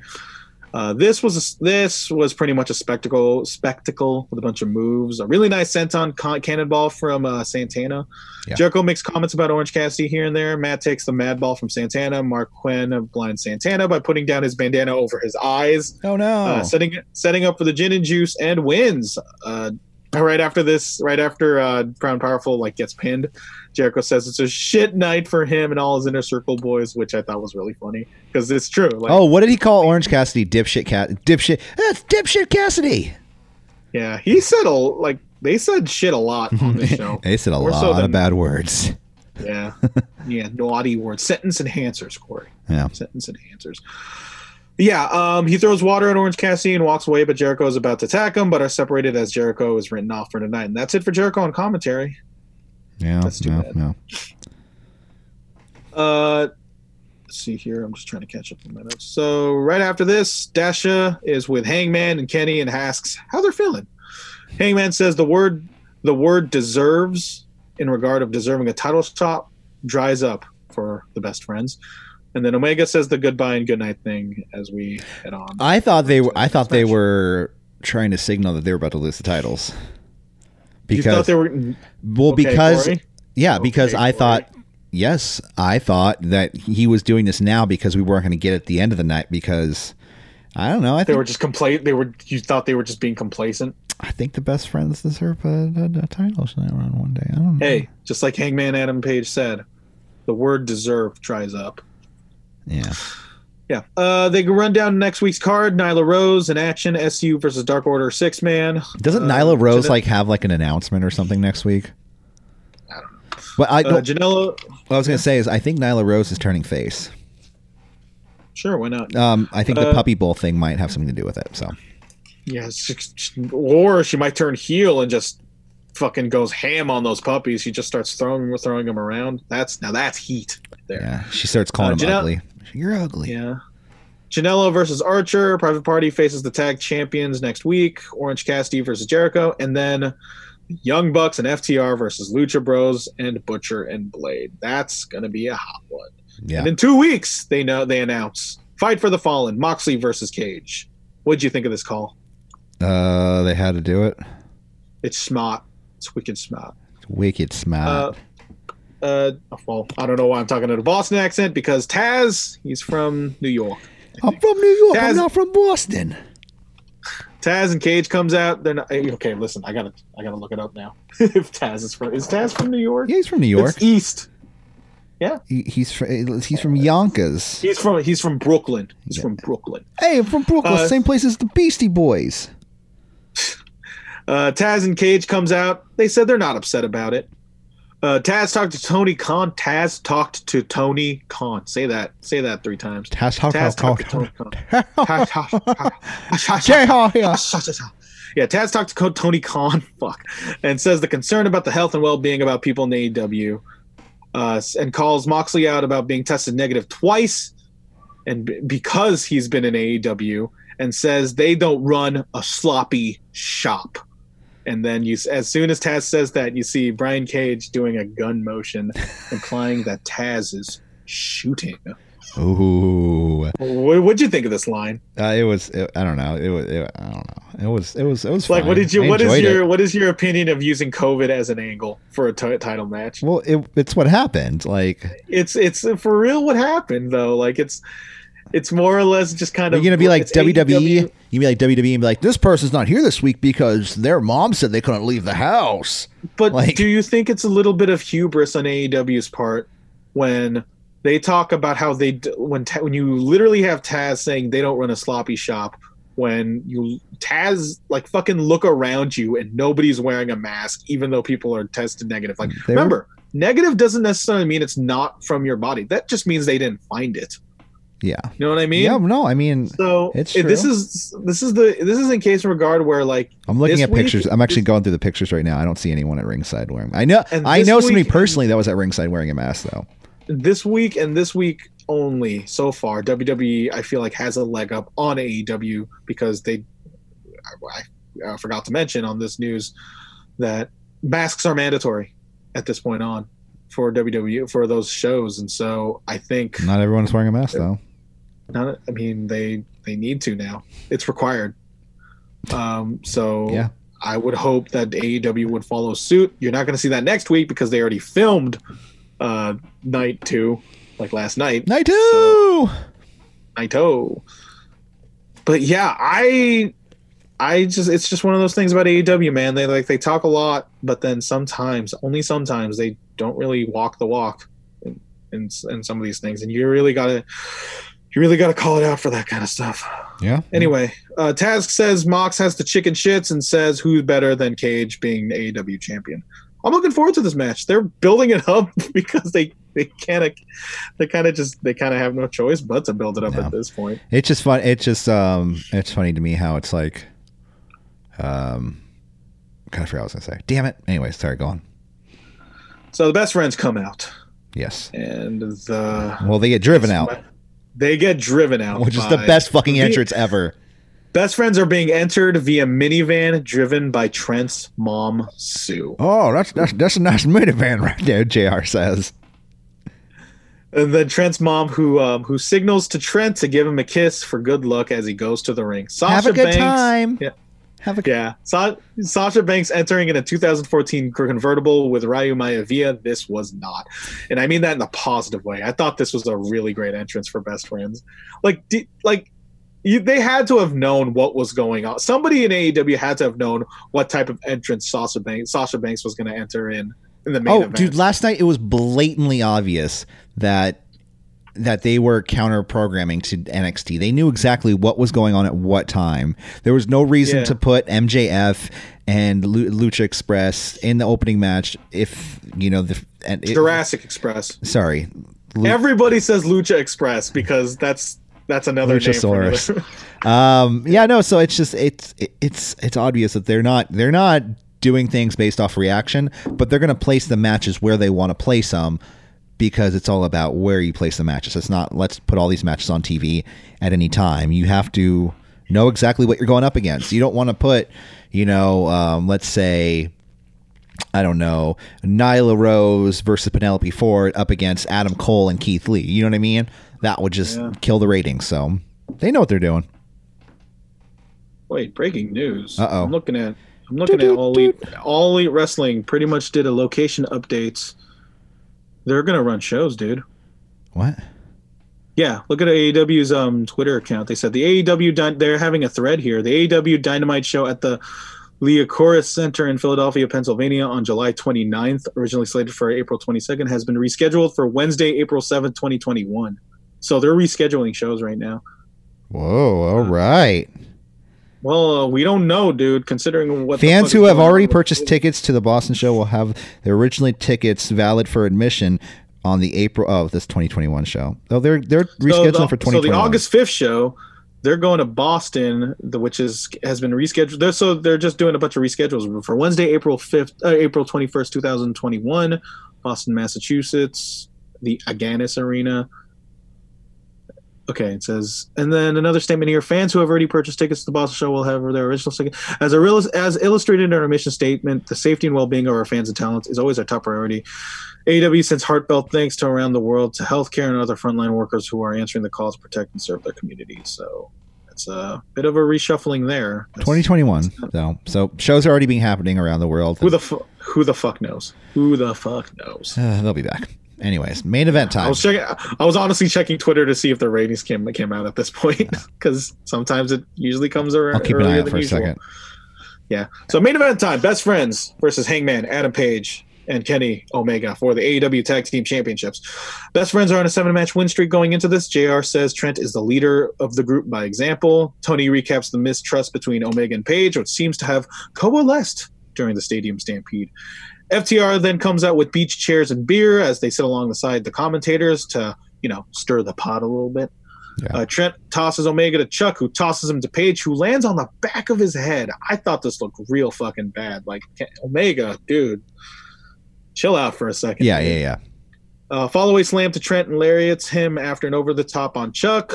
Uh, this was a, this was pretty much a spectacle spectacle with a bunch of moves. A really nice senton con- cannonball from uh, Santana. Yeah. Jericho makes comments about Orange Cassidy here and there. Matt takes the mad ball from Santana. Marq Quen blinds Santana by putting down his bandana over his eyes, Oh no. uh, setting setting up for the gin and juice and wins. Right after this, right after uh, Crown Powerful like gets pinned, Jericho says it's a shit night for him and all his inner circle boys, which I thought was really funny because it's true. Like, oh, what did he call Orange Cassidy? Dipshit cat. Dipshit. That's dipshit Cassidy. Yeah, he said a like they said shit a lot on the show. they said a More lot so of bad words. Yeah, yeah, naughty words, Sentence enhancers, Corey. Yeah. Sentence enhancers. Yeah, um, he throws water at Orange Cassidy and walks away, but Jericho is about to attack him, but are separated as Jericho is written off for tonight. And that's it for Jericho on commentary. Yeah. That's too yeah, bad. yeah. Uh, let's see here. I'm just trying to catch up on my notes. So right after this, Dasha is with Hangman and Kenny and asks how they're feeling. Hangman says the word the word deserves in regard of deserving a title shot dries up for the best friends. And then Omega says the goodbye and goodnight thing as we head on. I thought they were. I thought they were trying to signal that they were about to lose the titles. you Because thought they were well, okay, because Corey? yeah, because Okay, I Corey. thought yes, I thought that he was doing this now because we weren't going to get it at the end of the night because I don't know. I they think were just complacent. They were. You thought they were just being complacent. I think the best friends deserve a, a, a title shot around one day. I don't know. Hey, just like Hangman Adam Page said, the word deserve dries up. Yeah, Yeah. Uh, they can run down next week's card. Nyla Rose in action. SU versus Dark Order six man. doesn't Uh, Nyla Rose Janelle- like have like an announcement or something next week? I don't know. But I, Uh, Janela. what I was going to say is I think Nyla Rose is turning face. Sure, why not? Um, I think the Uh, puppy bowl thing might have something to do with it. So Yeah. Or she might turn heel and just fucking goes ham on those puppies. She just starts throwing throwing them around. That's now that's heat right there. yeah, she starts calling Uh, Janelle- ugly. You're ugly. Yeah. Janela versus Archer. Private Party faces the tag champions next week. Orange Cassidy versus Jericho. And then Young Bucks and FTR versus Lucha Bros and Butcher and Blade. That's going to be a hot one. Yeah. And in two weeks, they know they announce Fight for the Fallen, Moxley versus Cage. What'd you think of this call? Uh, they had to do it. It's smart. It's wicked smart. Wicked smart. Uh, uh, well, I don't know why I'm talking in a Boston accent because Taz, he's from New York. I'm from New York. I'm not from Boston. Taz and Cage comes out. They're not eh, okay. Listen, I gotta, I gotta look it up now. if Taz is from, is Taz from New York? Yeah, he's from New York. It's East. Yeah, he, he's fr- he's from Yonkers. He's from, he's from Brooklyn. He's Yeah. from Brooklyn. Hey, I'm from Brooklyn, Uh, same place as the Beastie Boys. Uh, Taz and Cage comes out. They said they're not upset about it. Uh, Taz talked to Tony Khan. Taz talked to Tony Khan. Say that. Say that three times. Taz talk Taz talk talked to. Tony Khan. Yeah, Taz talked to Tony Khan, fuck, and says the concern about the health and well-being about people in AEW, uh, and calls Moxley out about being tested negative twice, and b- because he's been in AEW, and says they don't run a sloppy shop. And then you, as soon as Taz says that, you see Brian Cage doing a gun motion, implying that Taz is shooting. Ooh, What, what'd you think of this line? uh, it was. It, I don't know. It was. It, I don't know. It was. It was. It was Like, fine. what did you? I What is your? it. What is your opinion of using COVID as an angle for a title match? Well, it, it's what happened. Like It's it's for real. What happened though? Like it's it's more or less just kind of you're of. gonna be like it's WWE. You be like WWE and be like, this person's not here this week because their mom said they couldn't leave the house. But like- do you think it's a little bit of hubris on AEW's part when they talk about how they d- when Ta- when you literally have Taz saying they don't run a sloppy shop when you Taz like fucking look around you and nobody's wearing a mask even though people are tested negative. Like They were- remember, negative doesn't necessarily mean it's not from your body. That just means they didn't find it. Yeah. You know what I mean? Yeah. No, I mean, So It's it- this is this is the this is in case in regard where like I'm looking at week- pictures. I'm actually going through the pictures right now. I don't see anyone at ringside wearing. I know. I know somebody personally that was at ringside wearing a mask though. this week and this week only so far WWE I feel like has a leg up on AEW because they I, I forgot to mention on this news that masks are mandatory at this point on for WWE for those shows and so I think Not everyone's wearing a mask though. Not I mean they they need to now it's required um so Yeah. I would hope that AEW would follow suit. You're not going to see that next week because they already filmed uh, night two, like last night. Night two. Naito. But yeah, I, I just it's just one of those things about AEW, man. They like they talk a lot, but then sometimes, only sometimes, they don't really walk the walk in in, in some of these things, and you really gotta, you really gotta call it out for that kind of stuff. yeah. Anyway, uh, Taz says Mox has the chicken shits and says who's better than Cage being AEW champion. I'm looking forward to this match. They're building it up because they they can't they kind of just they kind of have no choice but to build it up Yeah. at this point. It's just fun. It's just um, it's funny to me how it's like, um, kind of forgot what I was gonna say. Damn it. Anyway, sorry. Go on. So the best friends come out, Yes. and the Well, they get driven out, they get driven out, which is the best fucking the- entrance ever. Best friends are being entered via minivan driven by Trent's mom, Sue. Oh, that's that's that's a nice minivan right there. Jr. says. And then Trent's mom, who um, who signals to Trent to give him a kiss for good luck as he goes to the ring. Sasha Have a good Banks, time. Yeah. Have a Yeah, Sa- Sasha Banks entering in a 2014 convertible with Ryu Maivia. This was not, and I mean that in a positive way. I thought this was a really great entrance for Best Friends. Like, d- like you, they had to have known what was going on. Somebody in AEW had to have known what type of entrance Sasha Banks Sasha Banks was going to enter in in the main Oh, event. dude! Last night it was blatantly obvious that that they were counter programming to NXT. They knew exactly what was going on at what time. There was no reason Yeah. to put MJF and Lu- Lucha Express in the opening match if you know the and it, Jurassic Express. sorry. Lu- Everybody says Lucha Express because that's that's another Luchasaurus. name. For um yeah no so it's just it's it's it's obvious that they're not they're not doing things based off reaction but they're going to place the matches where they want to place them because it's all about where you place the matches it's not let's put all these matches on tv at any time you have to know exactly what you're going up against you don't want to put you know um, let's say I don't know, Nyla Rose versus Penelope Ford up against Adam Cole and Keith Lee. You know what I mean? That would just Yeah. kill the ratings. So they know what they're doing. Wait, breaking news. Uh-oh. I'm looking at I'm looking at All Elite All Elite Wrestling pretty much did a location updates. They're gonna run shows, dude. What? Yeah, look at AEW's um Twitter account. They said the AEW they're having a thread here. The AEW Dynamite show at the Liacouras Center in Philadelphia, Pennsylvania on July 29th, originally slated for April 22nd, has been rescheduled for Wednesday, April 7th, 2021. So they're rescheduling shows right now. Whoa! All right. Well, uh, we don't know, dude. Considering what the Fans who have on already purchased tickets to the Boston show will have their originally tickets valid for admission on the April of this 2021 show. Oh, they're they're rescheduling so the, for So the August 5th show, they're going to Boston, the, which is has been rescheduled. They're, so they're just doing a bunch of reschedules for Wednesday, April 5th, uh, April 21st, 2021, Boston, Massachusetts, the Agganis Arena. Okay, it says, and then another statement here: fans who have already purchased tickets to the Boston show will have their original ticket. As a real, as illustrated in our mission statement, the safety and well-being of our fans and talents is always our top priority. AEW sends heartfelt thanks to around the world to healthcare and other frontline workers who are answering the calls to protect and serve their communities. So it's a bit of a reshuffling there. That's- 2021. So so shows are already being happening around the world. Who the fu- who the fuck knows? Who the fuck knows? Uh, they'll be back. Anyways, main event I time. was checking. I was honestly checking Twitter to see if the ratings came came out at this point because sometimes it usually comes around. I'll keep an eye out for a second. Yeah. So main event time: Best Friends versus Hangman, Adam Page, and Kenny Omega for the AEW Tag Team Championships. Best Friends are on a seven-match win streak going into this. Jr. says Trent is the leader of the group by example. Tony recaps the mistrust between Omega and Page, which seems to have coalesced during the Stadium Stampede. FTR then comes out with beach chairs and beer as they sit alongside the commentators to, you know, stir the pot a little bit. Yeah. Uh, Trent tosses Omega to Chuck, who tosses him to Page, who lands on the back of his head. I thought this looked real fucking bad. Like Omega, dude, chill out for a second. Yeah, dude. yeah, yeah. Uh, follow a slam to Trent and lariats him after an over the top on Chuck.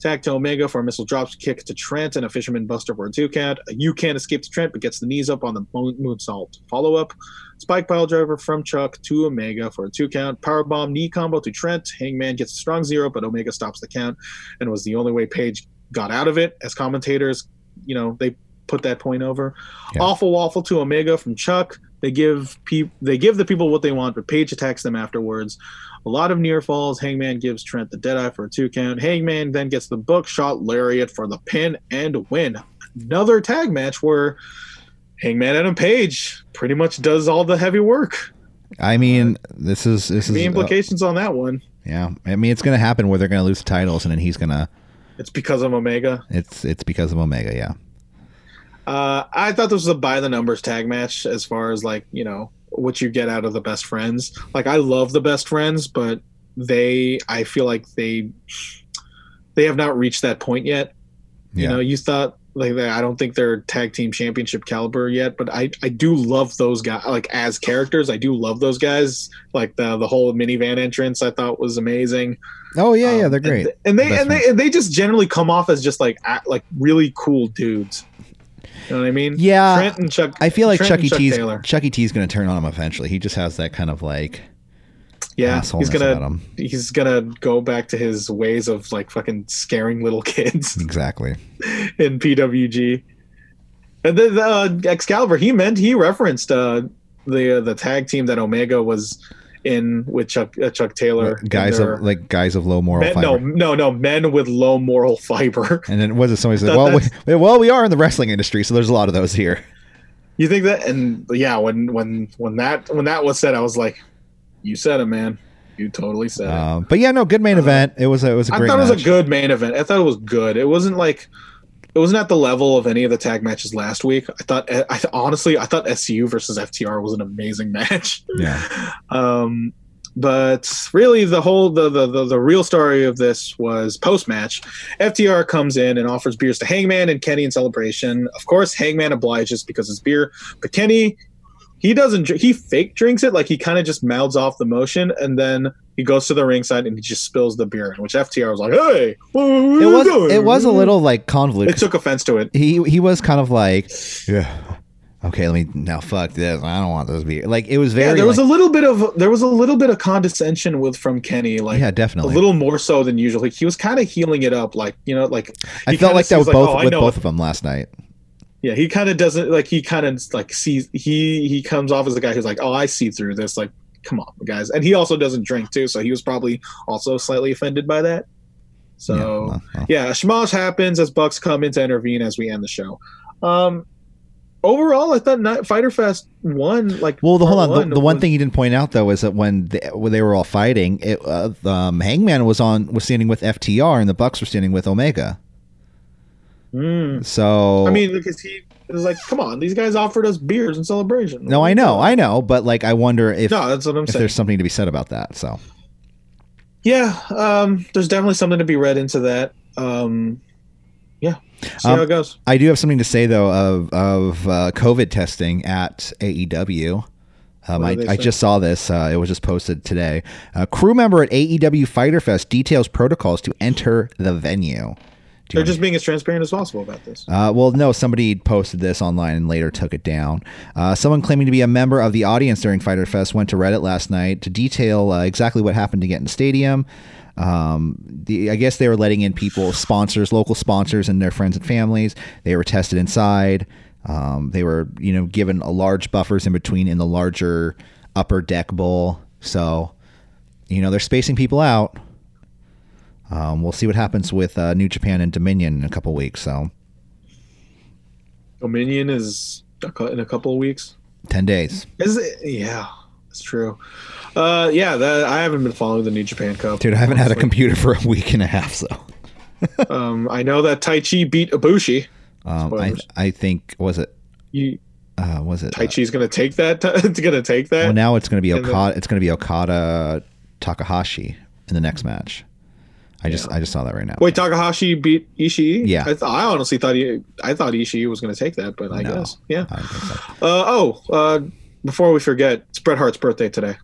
Tag to Omega for a missile drop kick to Trent and a fisherman buster for a two count. You can't escape to Trent, but gets the knees up on the moon- moonsault. Follow up. Spike pile driver from Chuck to Omega for a two count. Powerbomb knee combo to Trent. Hangman gets a strong zero, but Omega stops the count and was the only way Page got out of it. As commentators, you know, they put that point over. Yeah. Awful waffle to Omega from Chuck. They give pe- they give the people what they want, but Page attacks them afterwards. A lot of near falls. Hangman gives Trent the deadeye for a two count. Hangman then gets the Buckshot lariat for the pin and win. Another tag match where Hangman Adam Page pretty much does all the heavy work. I mean, this is this is The uh, implications on that one. yeah. I mean, it's gonna happen where they're gonna lose titles, and then he's gonna. It's because of Omega. It's it's because of Omega. Yeah. Uh, I thought this was a by the numbers tag match as far as like you know what you get out of the best friends. Like I love the best friends, but they I feel like they they have not reached that point yet. You know, you thought like. I don't think they're tag team championship caliber yet, but I I do love those guys. Like as characters, I do love those guys. Like the the whole minivan entrance, I thought was amazing. Oh yeah, yeah, Um, they're great. and, and they Best and they and they just generally come off as just like like really cool dudes. You know what I mean? Yeah, Trent and Chuck. I feel like Trent Chuck E. T's Taylor. Chuck E. T's going to turn on him eventually. He just has that kind of like Yeah, he's gonna him. he's gonna go back to his ways of like fucking scaring little kids Exactly. in PWG. And then the, uh, Excalibur, he meant he referenced uh, the uh, the tag team that Omega was in with Chuck uh, Chuck Taylor. Guys of like guys of low moral men, fiber. no no no men with low moral fiber. And then was it somebody said, That- "Well, we, well, we are in the wrestling industry, so there's a lot of those here." You think that? And yeah, when when when that when that was said, I was like, "You said it, man. You totally said it." Um, but yeah, no, good main event. It was a, it was a I great. thought it was match. a good main event. I thought it was good. It wasn't like it wasn't at the level of any of the tag matches last week. I thought I th- honestly I thought SCU versus FTR was an amazing match. Yeah. Um but really the whole the, the the the real story of this was post match. FTR comes in and offers beers to Hangman and Kenny in celebration. Of course, Hangman obliges because it's beer, but Kenny he doesn't he fake drinks it like he kind of just mouths off the motion and then he goes to the ringside and he just spills the beer which ftr was like hey what, what are It was doing?" it was a little like convoluted. it took offense to it he he was kind of like, yeah, okay, let me now fuck this. I don't want this beer. Like it was very. yeah there was like- a little bit of there was a little bit of condescension with from kenny like yeah, definitely a little more so than usual like he was kind of healing it up like you know like I felt like that with both oh, with both of them last night. Yeah he kind of doesn't like he kind of like sees he he comes off as a guy who's like oh i see through this like come on guys and he also doesn't drink too so he was probably also slightly offended by that so yeah, well. yeah, Shmosh happens as Bucks come in to intervene as we end the show. Um, overall, I thought Night Fyter Fest won. Like, Well, the hold on. The, the one thing you didn't point out though is that when they, when they were all fighting, it, uh, um, Hangman was on was standing with FTR and the Bucks were standing with Omega. Mm. So I mean, because he was like, "Come on, these guys offered us beers in celebration." no, I know, I know, but like I wonder if no, that's what I'm if saying. there's something to be said about that. So Yeah, um, there's definitely something to be read into that. Um, yeah, see Um, how it goes. I do have something to say though of of uh, COVID testing at AEW. Um, I, I just saw this. Uh, it was just posted today. A crew member at AEW Fyter Fest details protocols to enter the venue. They're just being as transparent as possible about this. Uh, well, no, somebody posted this online and later took it down. Uh, someone claiming to be a member of the audience during Fyter Fest went to Reddit last night to detail uh, exactly what happened to get in the stadium. Um, the, I guess they were letting in people, sponsors, local sponsors, and their friends and families. They were tested inside. Um, they were, you know, given a large buffers in between in the larger upper deck bowl. So, you know, they're spacing people out. Um, we'll see what happens with uh, New Japan and Dominion in a couple weeks. So, Dominion is in a couple of weeks. 10 days. Is it? Yeah, that's true. Uh, yeah, that, I haven't been following the New Japan Cup. Dude, I haven't had a computer for a week and a half, so. Um, I know that Taichi beat Ibushi. Um, I, I think, was it, You, uh, was it? Tai uh, Chi's gonna take that. It's gonna take that. well, now it's going to be and then- Okada. It's going to be Okada Takahashi in the next match. I just, I just saw that right now. Wait, Takahashi beat Ishii. Yeah. I, th- I honestly thought he, I thought Ishii was gonna take that, but I No. guess yeah. I so. Uh, oh, uh, before we forget, it's Bret Hart's birthday today.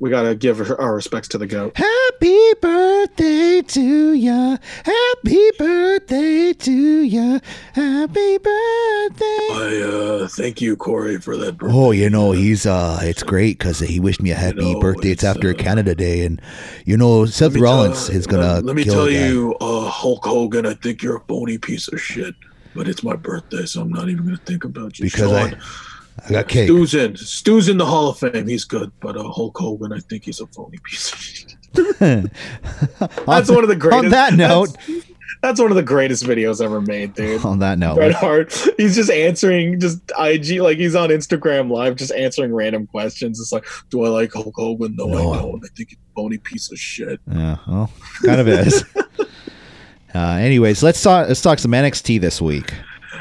We gotta give our respects to the goat. Happy birthday to ya. Happy birthday to ya. Happy birthday. I uh, thank you, Corey, for that. Birthday. Oh, you know, he's uh it's great because he wished me a happy know, birthday. It's, it's, after uh, Canada Day, and you know Seth Rollins is gonna let, let me kill tell you, uh, Hulk Hogan. I think you're a phony piece of shit. But it's my birthday, so I'm not even gonna think about you. Because Sean, I got cake. Stu's in. Stu's in the Hall of Fame. He's good, but uh, Hulk Hogan, I think he's a phony piece of shit. That's one of the greatest. On that note, that's, that's one of the greatest videos ever made, dude. on that note, Bret Hart, he's just answering just IG like he's on Instagram live, just answering random questions. It's like, do I like Hulk Hogan? No, No. I don't. I think he's a phony piece of shit. yeah, well, kind of is. uh, anyways, let's talk. Let's talk some NXT this week.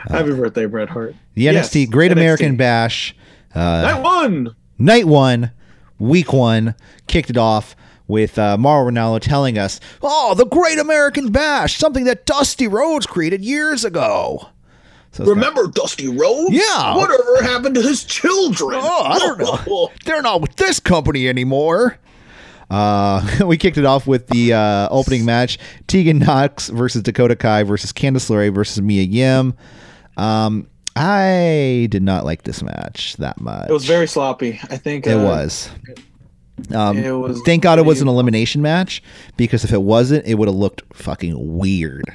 Happy birthday, Bret Hart. The Yes, NXT Great NXT. American Bash. Uh, Night one. night one, week one, kicked it off with uh, Mauro Ranallo telling us, "Oh, the Great American Bash, something that Dusty Rhodes created years ago." So Remember Dusty Rhodes? Yeah. Whatever happened to his children? Oh, I don't know. They're not with this company anymore. Uh, we kicked it off with the uh, opening match: Tegan Nox versus Dakota Kai versus Candice LeRae versus Mia Yim. Um, I did not like this match that much. It was very sloppy. I think It uh, was. Um, it was thank God it was an elimination match because if it wasn't, it would have looked fucking weird.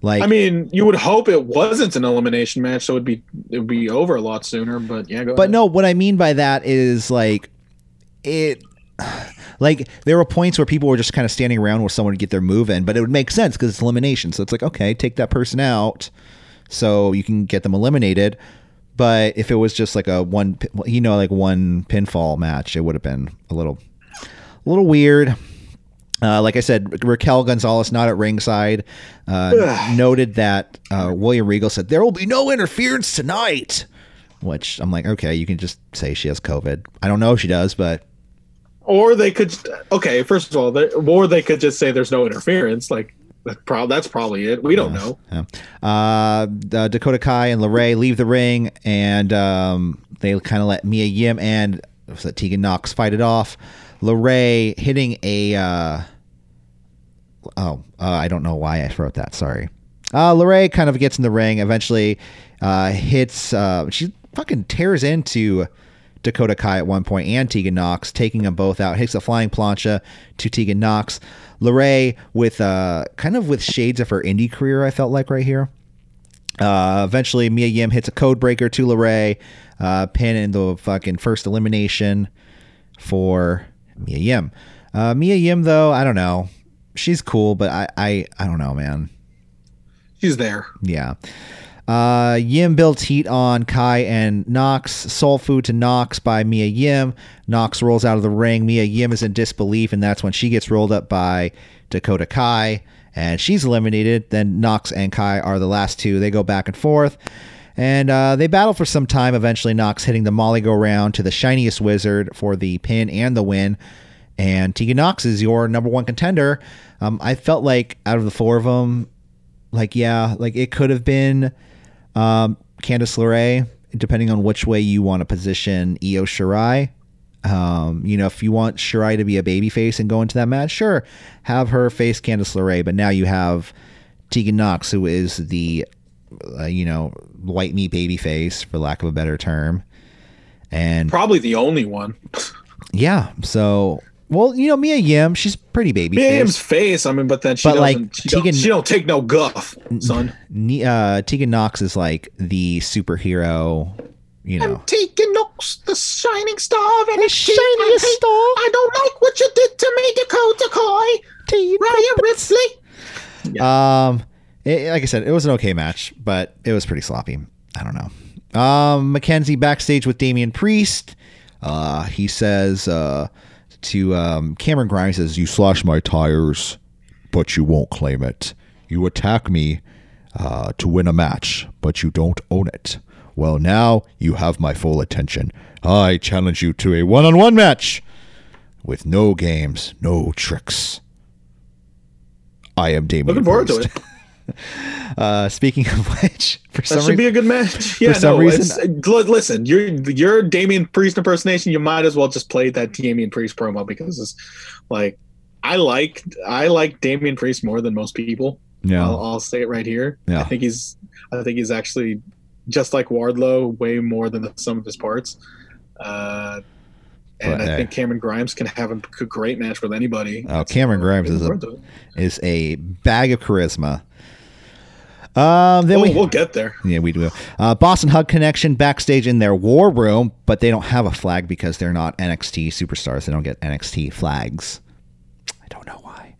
Like, I mean, you would hope it wasn't an elimination match, so it'd be it would be over a lot sooner. But yeah, go But ahead. no, what I mean by that is like it like there were points where people were just kind of standing around where someone would get their move in, but it would make sense because it's elimination. So it's like, okay, take that person out so you can get them eliminated. But if it was just like a one, you know, like one pinfall match, it would have been a little, a little weird. Uh, like I said, Raquel Gonzalez not at ringside. Uh, noted that uh, William Regal said there will be no interference tonight. Which I'm like, okay, you can just say she has COVID. I don't know if she does, but or they could okay. First of all, they, or they could just say there's no interference. Like that's, that's probably it. We don't know. Yeah. Uh, Dakota Kai and LeRae leave the ring, and um, they kind of let Mia Yim and was that Tegan Nox fight it off. LeRae hitting a. Uh, oh, uh, I don't know why I wrote that. Sorry. Uh, kind of gets in the ring. Eventually, uh, hits. Uh, she fucking tears into Dakota Kai at one point and Tegan Nox, taking them both out. Hits a flying plancha to Tegan Nox. LeRae with uh, kind of with shades of her indie career. I felt like right here. Uh, eventually, Mia Yim hits a code breaker to LeRae, uh, pin in the fucking first elimination for Mia Yim. Uh, Mia Yim, though, I don't know. She's cool, but I, I, I don't know, man. She's there. Yeah. Uh, Yim builds heat on Kai and Nox. Soul food to Nox by Mia Yim. Nox rolls out of the ring. Mia Yim is in disbelief, and that's when she gets rolled up by Dakota Kai, and she's eliminated. Then Nox and Kai are the last two. They go back and forth. And uh, they battle for some time. Eventually, Nox hitting the Molly go round to the shiniest wizard for the pin and the win. And Tegan Nox is your number one contender. Um, I felt like out of the four of them, like yeah, like it could have been um, Candice LeRae, depending on which way you want to position Io Shirai. Um, you know, if you want Shirai to be a babyface and go into that match, sure, have her face Candice LeRae. But now you have Tegan Nox, who is the uh, you know white meat babyface, for lack of a better term. And Probably the only one. yeah, so well, you know Mia Yim, she's pretty baby Mia Yim's face. I mean, but then she But, doesn't. like, she, don't, Tegan- she don't take no guff, son. Uh, Tegan Nox is like the superhero, you know. Tegan Nox, the shining star of NXT. shiniest I, star. I don't like what you did to me, Dakota Coy. Ryan Ripley. Um, it, like I said, it was an okay match, but it was pretty sloppy. I don't know. Um, Mackenzie backstage with Damian Priest. Uh, he says uh, to um, Cameron Grimes says, "You slash my tires, but you won't claim it. You attack me uh, to win a match, but you don't own it. Well, now you have my full attention. I challenge you to a one-on-one match with no games, no tricks." I am Damian. Looking forward to it. Uh, speaking of which, for That some should reason, be a good match. Yeah, some no. reason- listen, you're you're Damian Priest impersonation. You might as well just play that Damian Priest promo because it's like I like I like Damian Priest more than most people. yeah, I'll, I'll say it right here. Yeah. I think he's I think he's actually just like Wardlow, way more than the sum of his parts. Uh, and But, I hey. think Cameron Grimes can have a great match with anybody. Oh, Cameron Grimes is a- Looking forward to it. is a bag of charisma. Um, then We'll, we we'll get there. yeah we do. Uh, Boston Hug Connection backstage in their war room, but they don't have a flag because they're not NXT superstars. They don't get NXT flags. I don't know why.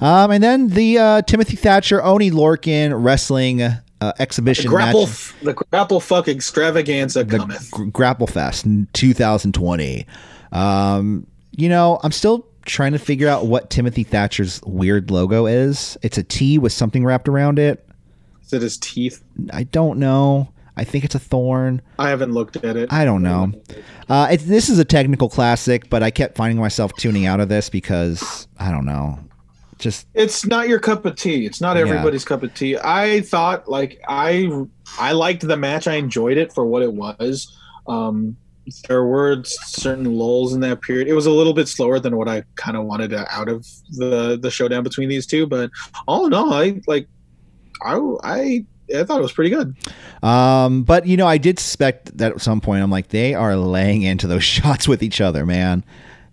Um, and then the uh, Timothy Thatcher Oney Lorcan wrestling uh, exhibition Grapple, match. f- the grapple fuck extravaganza the cometh. Gr- Grapple Fest 2020. Um, you know, I'm still trying to figure out what Timothy Thatcher's weird logo is. It's a T with something wrapped around it. Is it his teeth? I don't know. I think it's a thorn. I haven't looked at it. I don't know. Uh, it, this is a technical classic, but I kept finding myself tuning out of this because I don't know. Just It's not your cup of tea. It's not Yeah. everybody's cup of tea. I thought like I I liked the match. I enjoyed it for what it was. Um, there were certain lulls in that period. It was a little bit slower than what I kind of wanted out of the the showdown between these two. But all in all, I like I I I thought it was pretty good. Um, but you know, I did suspect that at some point I'm like, they are laying into those shots with each other, man.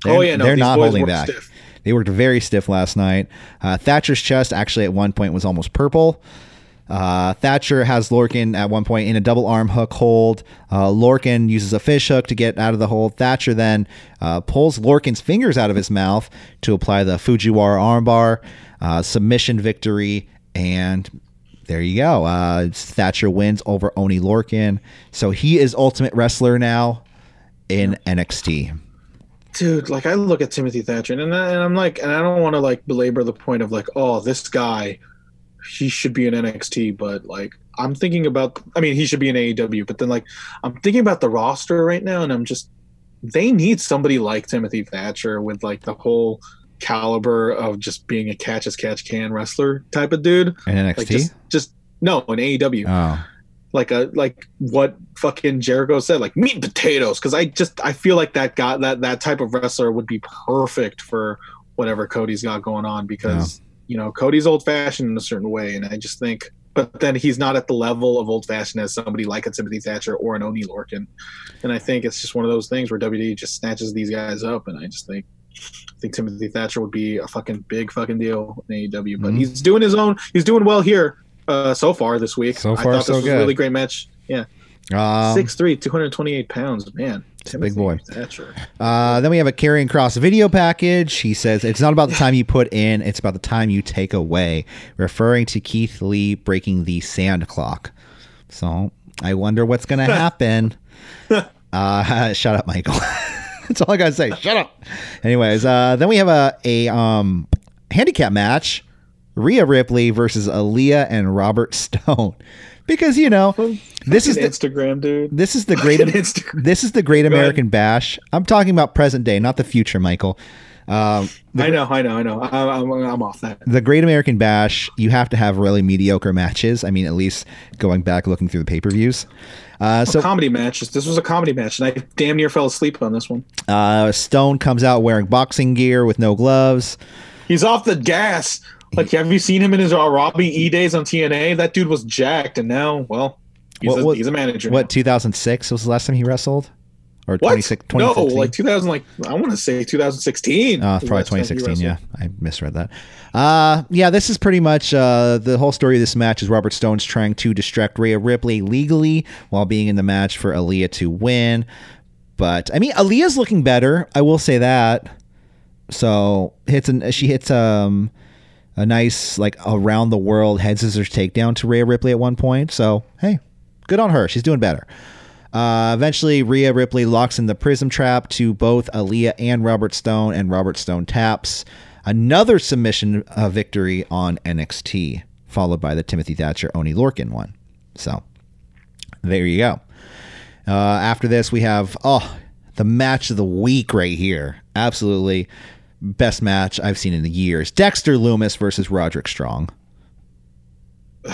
They're, oh yeah, no, they're not holding back. stiff. They worked very stiff last night. Uh, Thatcher's chest actually at one point was almost purple. Uh, Thatcher has Lorcan at one point in a double arm hook hold. Uh, Lorcan uses a fish hook to get out of the hold. Thatcher then uh, pulls Lorcan's fingers out of his mouth to apply the Fujiwara armbar. Uh, submission victory, and there you go. Uh, Thatcher wins over Oney Lorcan. So he is Ultimate Wrestler now in NXT. dude like i look at timothy thatcher and, I, and i'm like and i don't want to like belabor the point of like oh this guy he should be in nxt but like i'm thinking about i mean he should be in aew but then like i'm thinking about the roster right now and i'm just they need somebody like timothy thatcher with like the whole caliber of just being a catch as catch can wrestler type of dude In NXT? like just just no in aew oh. like a like what fucking Jericho said, like meat and potatoes. Because I just I feel like that guy that that type of wrestler would be perfect for whatever Cody's got going on. Because you know Cody's old fashioned in a certain way, and I just think, but then he's not at the level of old fashioned as somebody like a Timothy Thatcher or an Oney Lorcan. And I think it's just one of those things where WWE just snatches these guys up, and I just think. I think Timothy Thatcher would be a fucking big fucking deal in AEW, but Mhm. he's doing his own. He's doing well here uh, so far this week. So I far, thought so this was good. a really great match. Yeah, Um, six three, two hundred twenty-eight pounds, man. A big boy. Thatcher. Uh, then we have a Karrion Cross video package. He says it's not about the time you put in; it's about the time you take away, referring to Keith Lee breaking the sand clock. So I wonder what's going to happen. uh, shut up, Michael. That's all I gotta say. Shut up. Anyways, uh, then we have a a um, handicap match: Rhea Ripley versus Aliyah and Robert Stone. Because you know this is the, Instagram, dude. this is the great this is the Great. American Bash. I'm talking about present day, not the future, Michael. Um, I know, I know, I know. I, I'm, I'm off that. the Great American Bash, you have to have really mediocre matches. I mean, at least going back looking through the pay per views. Uh, so comedy matches. This was a comedy match, and I damn near fell asleep on this one. uh, Stone comes out wearing boxing gear with no gloves. He's off the gas. Like, have you seen him in his uh, Robbie E days on TNA? That dude was jacked, and now, well, he's, What- a, what- he's a manager. What 2006 was the last time he wrestled, or What? 26 No, like 2000, like I want to say 2016. Uh, probably time he 2016. Yeah. I misread that. Uh, yeah, this is pretty much uh, the whole story of this match is Robert Stone's trying to distract Rhea Ripley legally while being in the match for Aliyah to win. But I mean, Aliyah's looking better. I will say that. So hits an she hits um a nice like around the world head scissors takedown to Rhea Ripley at one point. So hey, good on her. She's doing better. Uh, eventually, Rhea Ripley locks in the prism trap to both Aliyah and Robert Stone, and Robert Stone taps another submission uh, victory on NXT, followed by the Timothy Thatcher Oney Lorcan one. So there you go. Uh, after this, we have oh the match of the week right here. Absolutely best match I've seen in the years. Dexter Lumis versus Roderick Strong.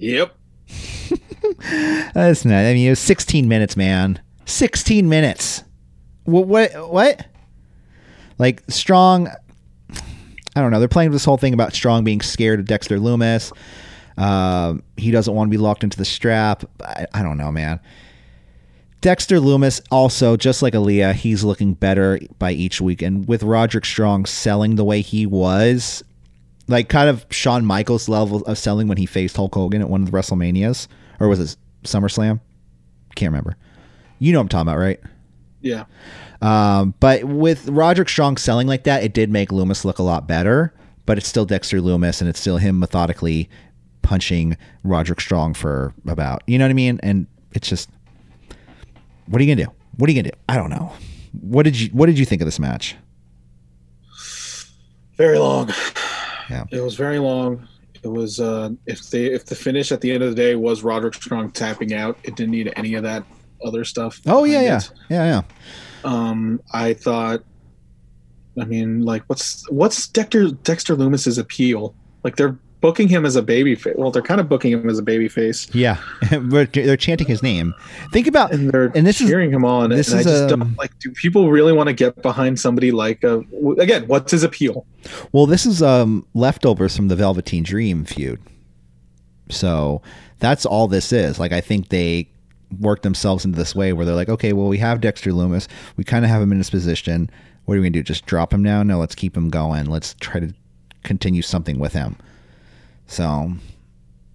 Yep. That's not. I mean, it was 16 minutes, man. 16 minutes. What? What? What? Like Strong. I don't know. They're playing this whole thing about Strong being scared of Dexter Lumis. Um, he doesn't want to be locked into the strap. I, I don't know, man. Dexter Lumis also, just like Aliyah, he's looking better by each week. And with Roderick Strong selling the way he was, like kind of Shawn Michaels level of selling when he faced Hulk Hogan at one of the WrestleManias, or was it SummerSlam? Can't remember. You know what I'm talking about, right? Yeah. Um, but with Roderick Strong selling like that, it did make Lumis look a lot better. But it's still Dexter Lumis, and it's still him methodically punching Roderick Strong for about, you know what I mean? And it's just, what are you gonna do? What are you gonna do? I don't know. What did you What did you think of this match? Very long. Yeah. It was very long. It was uh, if they if the finish at the end of the day was Roderick Strong tapping out, it didn't need any of that other stuff. Oh yeah, yeah, it. yeah, yeah. Um, I thought, I mean, like, what's what's Dexter Dexter Lumis's appeal? Like, they're booking him as a baby face. Well, they're kind of booking him as a baby face, Yeah, they're chanting his name. Think about and they're And this is- cheering him on. this and is, I just um, don't like. Do people really want to get behind somebody like a, again? What's his appeal? well, this is um leftovers from the Velveteen Dream feud. So that's all this is. Like I think they worked themselves into this way where they're like, okay, well we have Dexter Lumis, we kind of have him in this position. What are we gonna do? Just drop him now? No, let's keep him going. Let's try to continue something with him. So,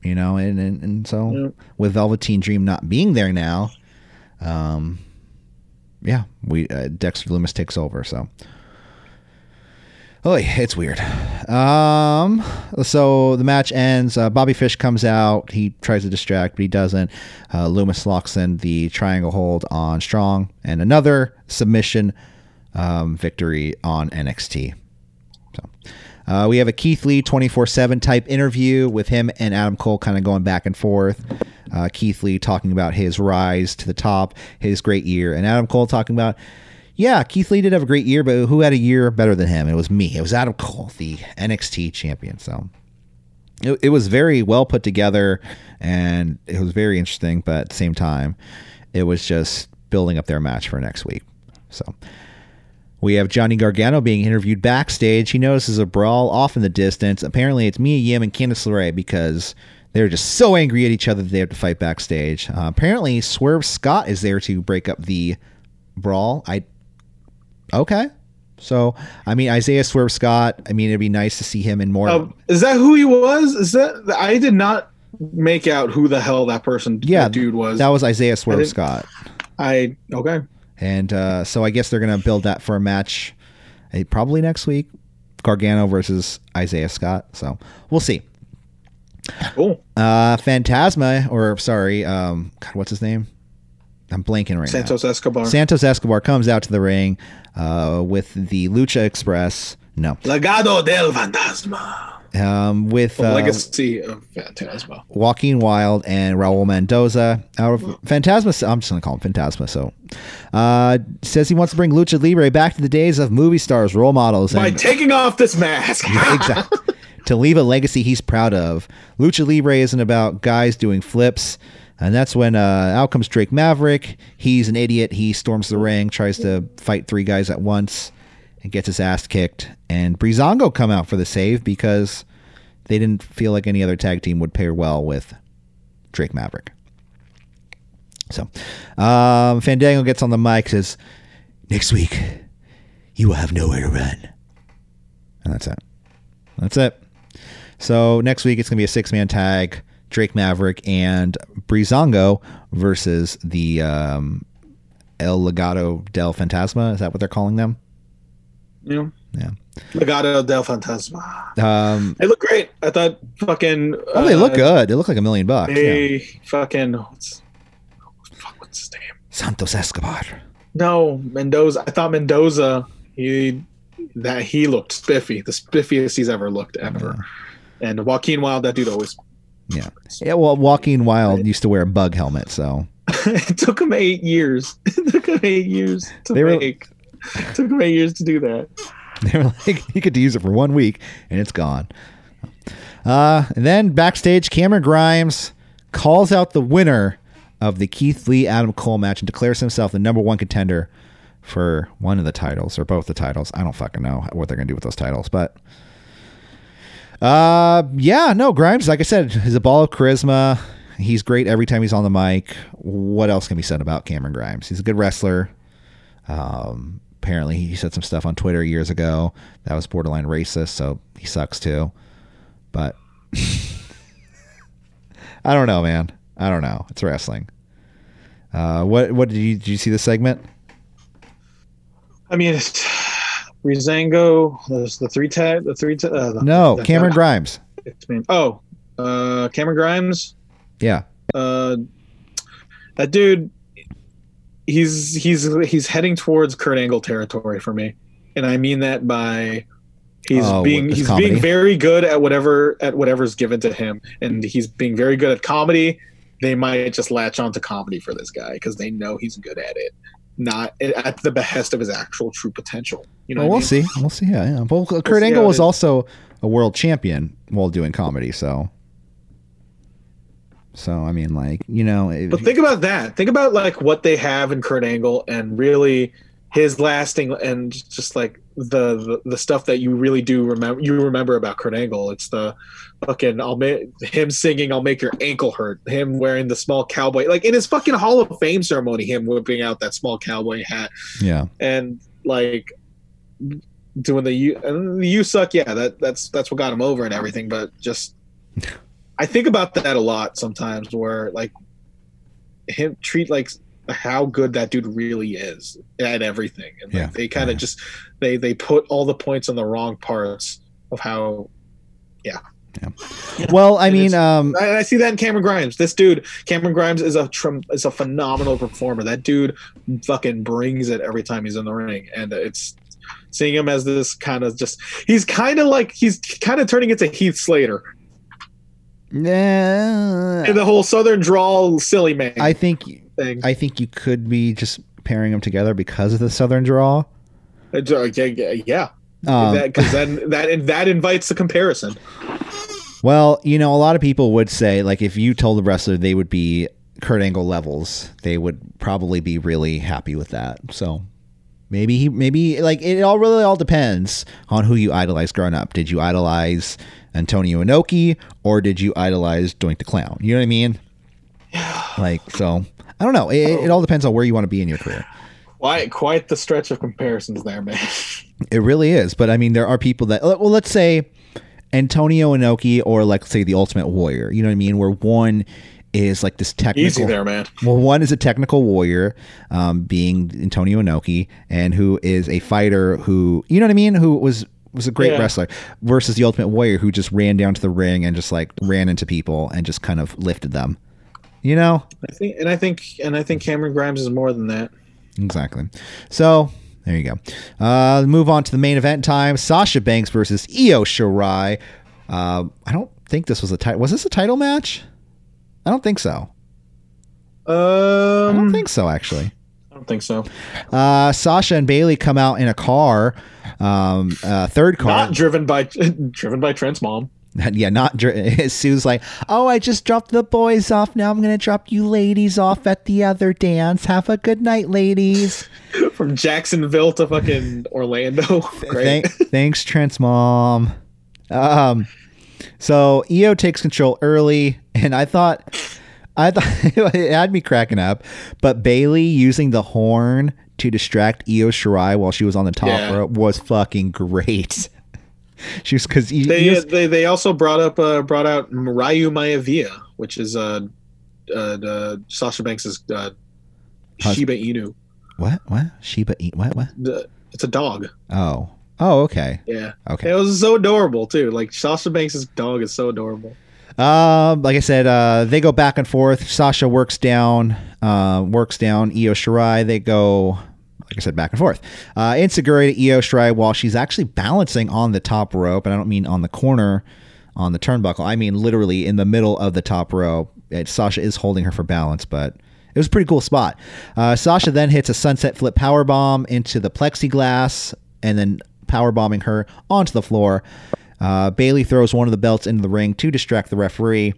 you know, and and, and so with Velveteen Dream not being there now, um, yeah, we uh, Dexter Lumis takes over. So, oh, it's weird. Um, so the match ends. Uh, Bobby Fish comes out. He tries to distract, but he doesn't. Uh, Lumis locks in the triangle hold on Strong, and another submission um, victory on NXT. Uh, we have a Keith Lee 24 7 type interview with him and Adam Cole kind of going back and forth. Uh, Keith Lee talking about his rise to the top, his great year, and Adam Cole talking about, yeah, Keith Lee did have a great year, but who had a year better than him? It was me. It was Adam Cole, the NXT champion. So it, it was very well put together and it was very interesting, but at the same time, it was just building up their match for next week. So. We have Johnny Gargano being interviewed backstage. He notices a brawl off in the distance. Apparently, it's Mia Yim and Candice LeRae because they're just so angry at each other that they have to fight backstage. Uh, apparently, Swerve Scott is there to break up the brawl. I okay. So, I mean, Isaiah Swerve Scott. I mean, it'd be nice to see him in more. Uh, is that who he was? Is that I did not make out who the hell that person, yeah, that dude was. That was Isaiah Swerve Scott. I okay. And uh, so I guess they're going to build that for a match eh, probably next week. Gargano versus Isaiah Scott. So we'll see. Cool. Uh, Phantasma, or sorry, um, God, what's his name? I'm blanking right Santos Escobar. Santos Escobar comes out to the ring uh, with the Lucha Express. No, Legado del Fantasma. Um, with The uh, legacy of Phantasma. Joaquin Wilde and Raul Mendoza out of Phantasma. I'm just gonna call him Phantasma. So, uh, says he wants to bring Lucha Libre back to the days of movie stars, role models, By and taking off this mask. exactly to leave a legacy he's proud of. Lucha Libre isn't about guys doing flips. And that's when uh, out comes Drake Maverick. He's an idiot. He storms the ring, tries to fight three guys at once, and gets his ass kicked. And Breezango come out for the save because they didn't feel like any other tag team would pair well with Drake Maverick. So, um, Fandango gets on the mic, says, "Next week, you will have nowhere to run," and that's it. That's it. So next week it's gonna be a six man tag: Drake Maverick and Breezango versus the um, El Legado del Fantasma. Is that what they're calling them? You know, Yeah. Legado del Fantasma. Um, They look great. I thought fucking. oh, they look uh, good. They look like a million bucks. Yeah. They fucking. What's, fuck, what's his name? Santos Escobar. No, Mendoza. I thought Mendoza. He that he looked spiffy, the spiffiest he's ever looked ever. And Joaquin Wilde, that dude always. Yeah. Yeah. Well, Joaquin Wilde used to wear a bug helmet, so it took him eight years. it took him eight years to They were- make. Took eight years to do that. they were like, you could use it for one week and it's gone. Uh, and then backstage, Cameron Grimes calls out the winner of the Keith Lee Adam Cole match and declares himself the number one contender for one of the titles or both the titles. I don't fucking know what they're gonna do with those titles, but uh, yeah, no, Grimes, like I said, is a ball of charisma. He's great every time he's on the mic. What else can be said about Cameron Grimes? He's a good wrestler. Um, apparently, he said some stuff on Twitter years ago that was borderline racist, so he sucks too. But I don't know, man. I don't know. It's wrestling. Uh, what what did you did you see the segment? I mean, it's, Breezango, the three tag, the three. Ta- uh, the, No, the- Cameron Grimes. It's oh, uh, Cameron Grimes. Yeah, Uh, that dude, he's he's he's heading towards Kurt Angle territory for me, and I mean that by He's Oh, being he's comedy? being very good at whatever at whatever's given to him, and he's being very good at comedy. They might just latch on to comedy for this guy because they know he's good at it, not at the behest of his actual true potential. You know, Well, we'll mean? see. We'll see. Yeah, yeah. Well, Kurt see Angle was also a world champion while doing comedy, so. So I mean, like you know, if- But think about that. Think about like what they have in Kurt Angle and really his lasting and just like the the, the stuff that you really do remember you remember about Kurt Angle. It's the fucking I'll make him singing I'll make your ankle hurt. Him wearing the small cowboy like in his fucking Hall of Fame ceremony, him whipping out that small cowboy hat yeah, and like doing the you and the you suck yeah that that's that's what got him over and everything but just i think about that a lot sometimes where like him treat like how good that dude really is at everything and like, Yeah. they kind of Yeah. just they they put all the points on the wrong parts of how yeah. Well, I mean, is- um, I, I see that in Cameron Grimes. This dude, Cameron Grimes, is a trim, is a phenomenal performer. That dude fucking brings it every time he's in the ring, and it's seeing him as this kind of just he's kind of like he's kind of turning into Heath Slater yeah, and the whole Southern drawl silly man I think thing. I think you could be just pairing them together because of the Southern draw. It's, uh, yeah. Um, that because then that that invites the comparison. Well, you know, a lot of people would say like if you told the wrestler they would be Kurt Angle levels, they would probably be really happy with that. So maybe he maybe like it all really all depends on who you idolize growing up. Did you idolize Antonio Inoki or did you idolize Doink the Clown? You know what I mean? Like so I don't know. It, it all depends on where you want to be in your career. Quite quite the stretch of comparisons there, man. It really is. But I mean, there are people that, well, let's say Antonio Inoki or like, say, the Ultimate Warrior. You know what I mean? Where one is like this technical. Easy there, man. Well, one is a technical warrior, um, being Antonio Inoki, and who is a fighter who, you know what I mean? Who was was a great Yeah. wrestler versus the Ultimate Warrior who just ran down to the ring and just like ran into people and just kind of lifted them. You know? I think, and I think, and I think Cameron Grimes is more than that. Exactly. So there you go. Uh, move on to the main event time: Sasha Banks versus Io Shirai. Uh, I don't think this was a title. Was this a title match? I don't think so. Um, I don't think so. Actually, don't think so. uh, Sasha and Bayley come out in a car. Um, uh, third car. Not driven by driven by Trent's mom. yeah, not dr- Sue's like, oh, I just dropped the boys off. Now I'm gonna drop you ladies off at the other dance. Have a good night, ladies. From Jacksonville to fucking Orlando. Great. Thank- thanks, Trent's mom. Um, so Io takes control early, and I thought, I thought it had me cracking up. But Bayley using the horn to distract Io Shirai while she was on the top Yeah. rope was fucking great. she was because They, they they also brought up uh, brought out Ryu Maivia, which is uh, uh, the Sasha Banks's uh, Shiba Inu. what what Shiba eat what what The, it's a dog. oh oh okay Yeah. okay It was so adorable too. Like Sasha Banks's dog is so adorable. Um, like I said, uh, they go back and forth. Sasha works down, uh, works down Io Shirai. They go, like I said, back and forth. Uh, to Io Shirai while she's actually balancing on the top rope, and I don't mean on the corner on the turnbuckle. I mean literally in the middle of the top rope. It, Sasha is holding her for balance, but it was a pretty cool spot. Uh, Sasha then hits a sunset flip power bomb into the plexiglass, and then power bombing her onto the floor. Uh, Bayley throws one of the belts into the ring to distract the referee.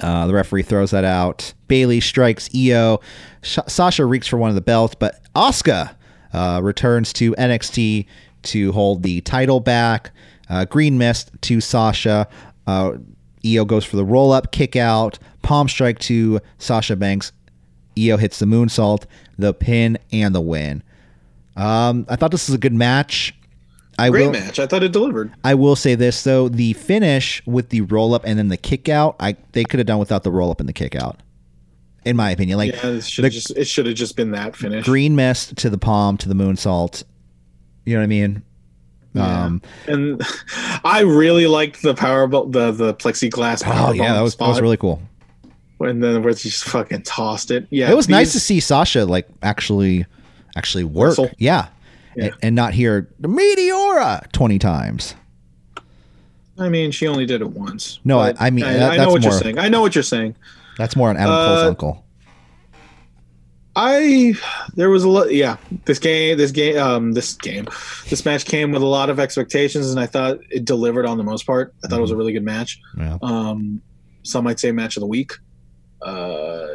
Uh, the referee throws that out. Bayley strikes Io. Sh- Sasha reeks for one of the belts, but Asuka uh, returns to NXT to hold the title back. Uh, green mist to Sasha. Uh, Io goes for the roll up, kick out, palm strike to Sasha Banks. Io hits the moonsault, the pin, and the win. Um, I thought this was a good match. I Great will, match. I thought it delivered. I will say this though: the finish with the roll up and then the kick out, I they could have done without the roll up and the kick out. In my opinion, like yeah, it should have just it should have just been that finish. green mist to the palm to the moonsault. You know what I mean? Yeah. Um, And I really liked the power the the plexiglass. oh yeah, that was that was really cool. And then where she just fucking tossed it. Yeah, it was nice to see Sasha like actually actually work. Yeah, Yeah. and, and not hear the Meteora twenty times. I mean, she only did it once. No, I- I mean, I, that- I know what more- you're saying. I know what you're saying. That's more on Adam Uh, Cole's uncle. I there was a lot. Yeah, this game, this game, um, this game, this match came with a lot of expectations, and I thought it delivered on the most part. I thought it was a really good match. Yeah. Um, some might say match of the week, uh,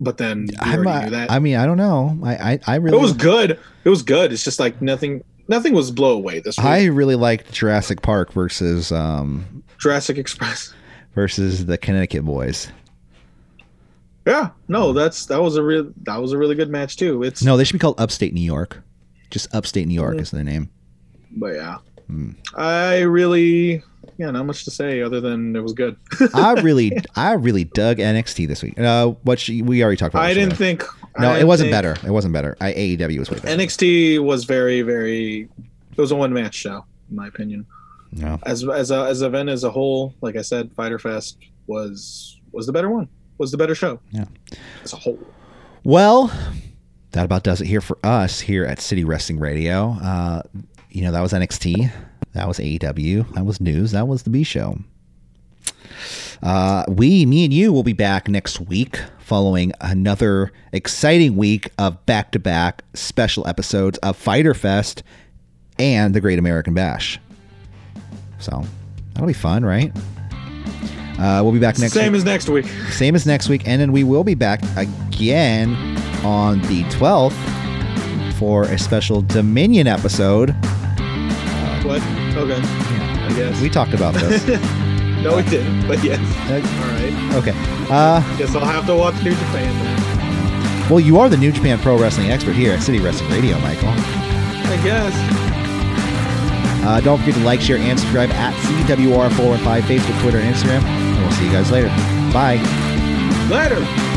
but then we I'm, already knew that. I mean, I don't know. I I, I really it was good. It was good. It's just like nothing. Nothing was blow away this week. I really liked Jurassic Park versus um Jurassic Express. versus the Connecticut Boys. Yeah, no, that's that was a real that was a really good match too. It's No, they should be called Upstate New York. Just Upstate New York Mhm. is their name. but yeah, I really yeah, not much to say other than it was good. I really, I really dug NXT this week. Uh, what she, we already talked about. I didn't think. No, I it wasn't better. It wasn't better. I AEW was way better. NXT was very, very. It was a one match show, in my opinion. no. As as a as a event as a whole, like I said, Fyter Fest was was the better one. Was the better show. Yeah. As a whole. Well, that about does it here for us here at City Wrestling Radio. Uh, you know, that was NXT. That was AEW. That was news. That was the B show. Uh, we, me and you will be back next week following another exciting week of back to back special episodes of Fyter Fest and the Great American Bash. So that'll be fun, right? Uh, we'll be back next Same week. as next week. Same as next week, and then we will be back again on the 12th for a special Dominion episode. What? Okay. I guess. We talked about this. no, we didn't. But yes. Uh, All right. okay. Uh, Guess I'll have to watch New Japan then. well, you are the New Japan Pro Wrestling expert here at City Wrestling Radio, Michael. I guess. Uh, don't forget to like, share, and subscribe at CWR415 Facebook, Twitter, and Instagram. And we'll see you guys later. Bye. Later.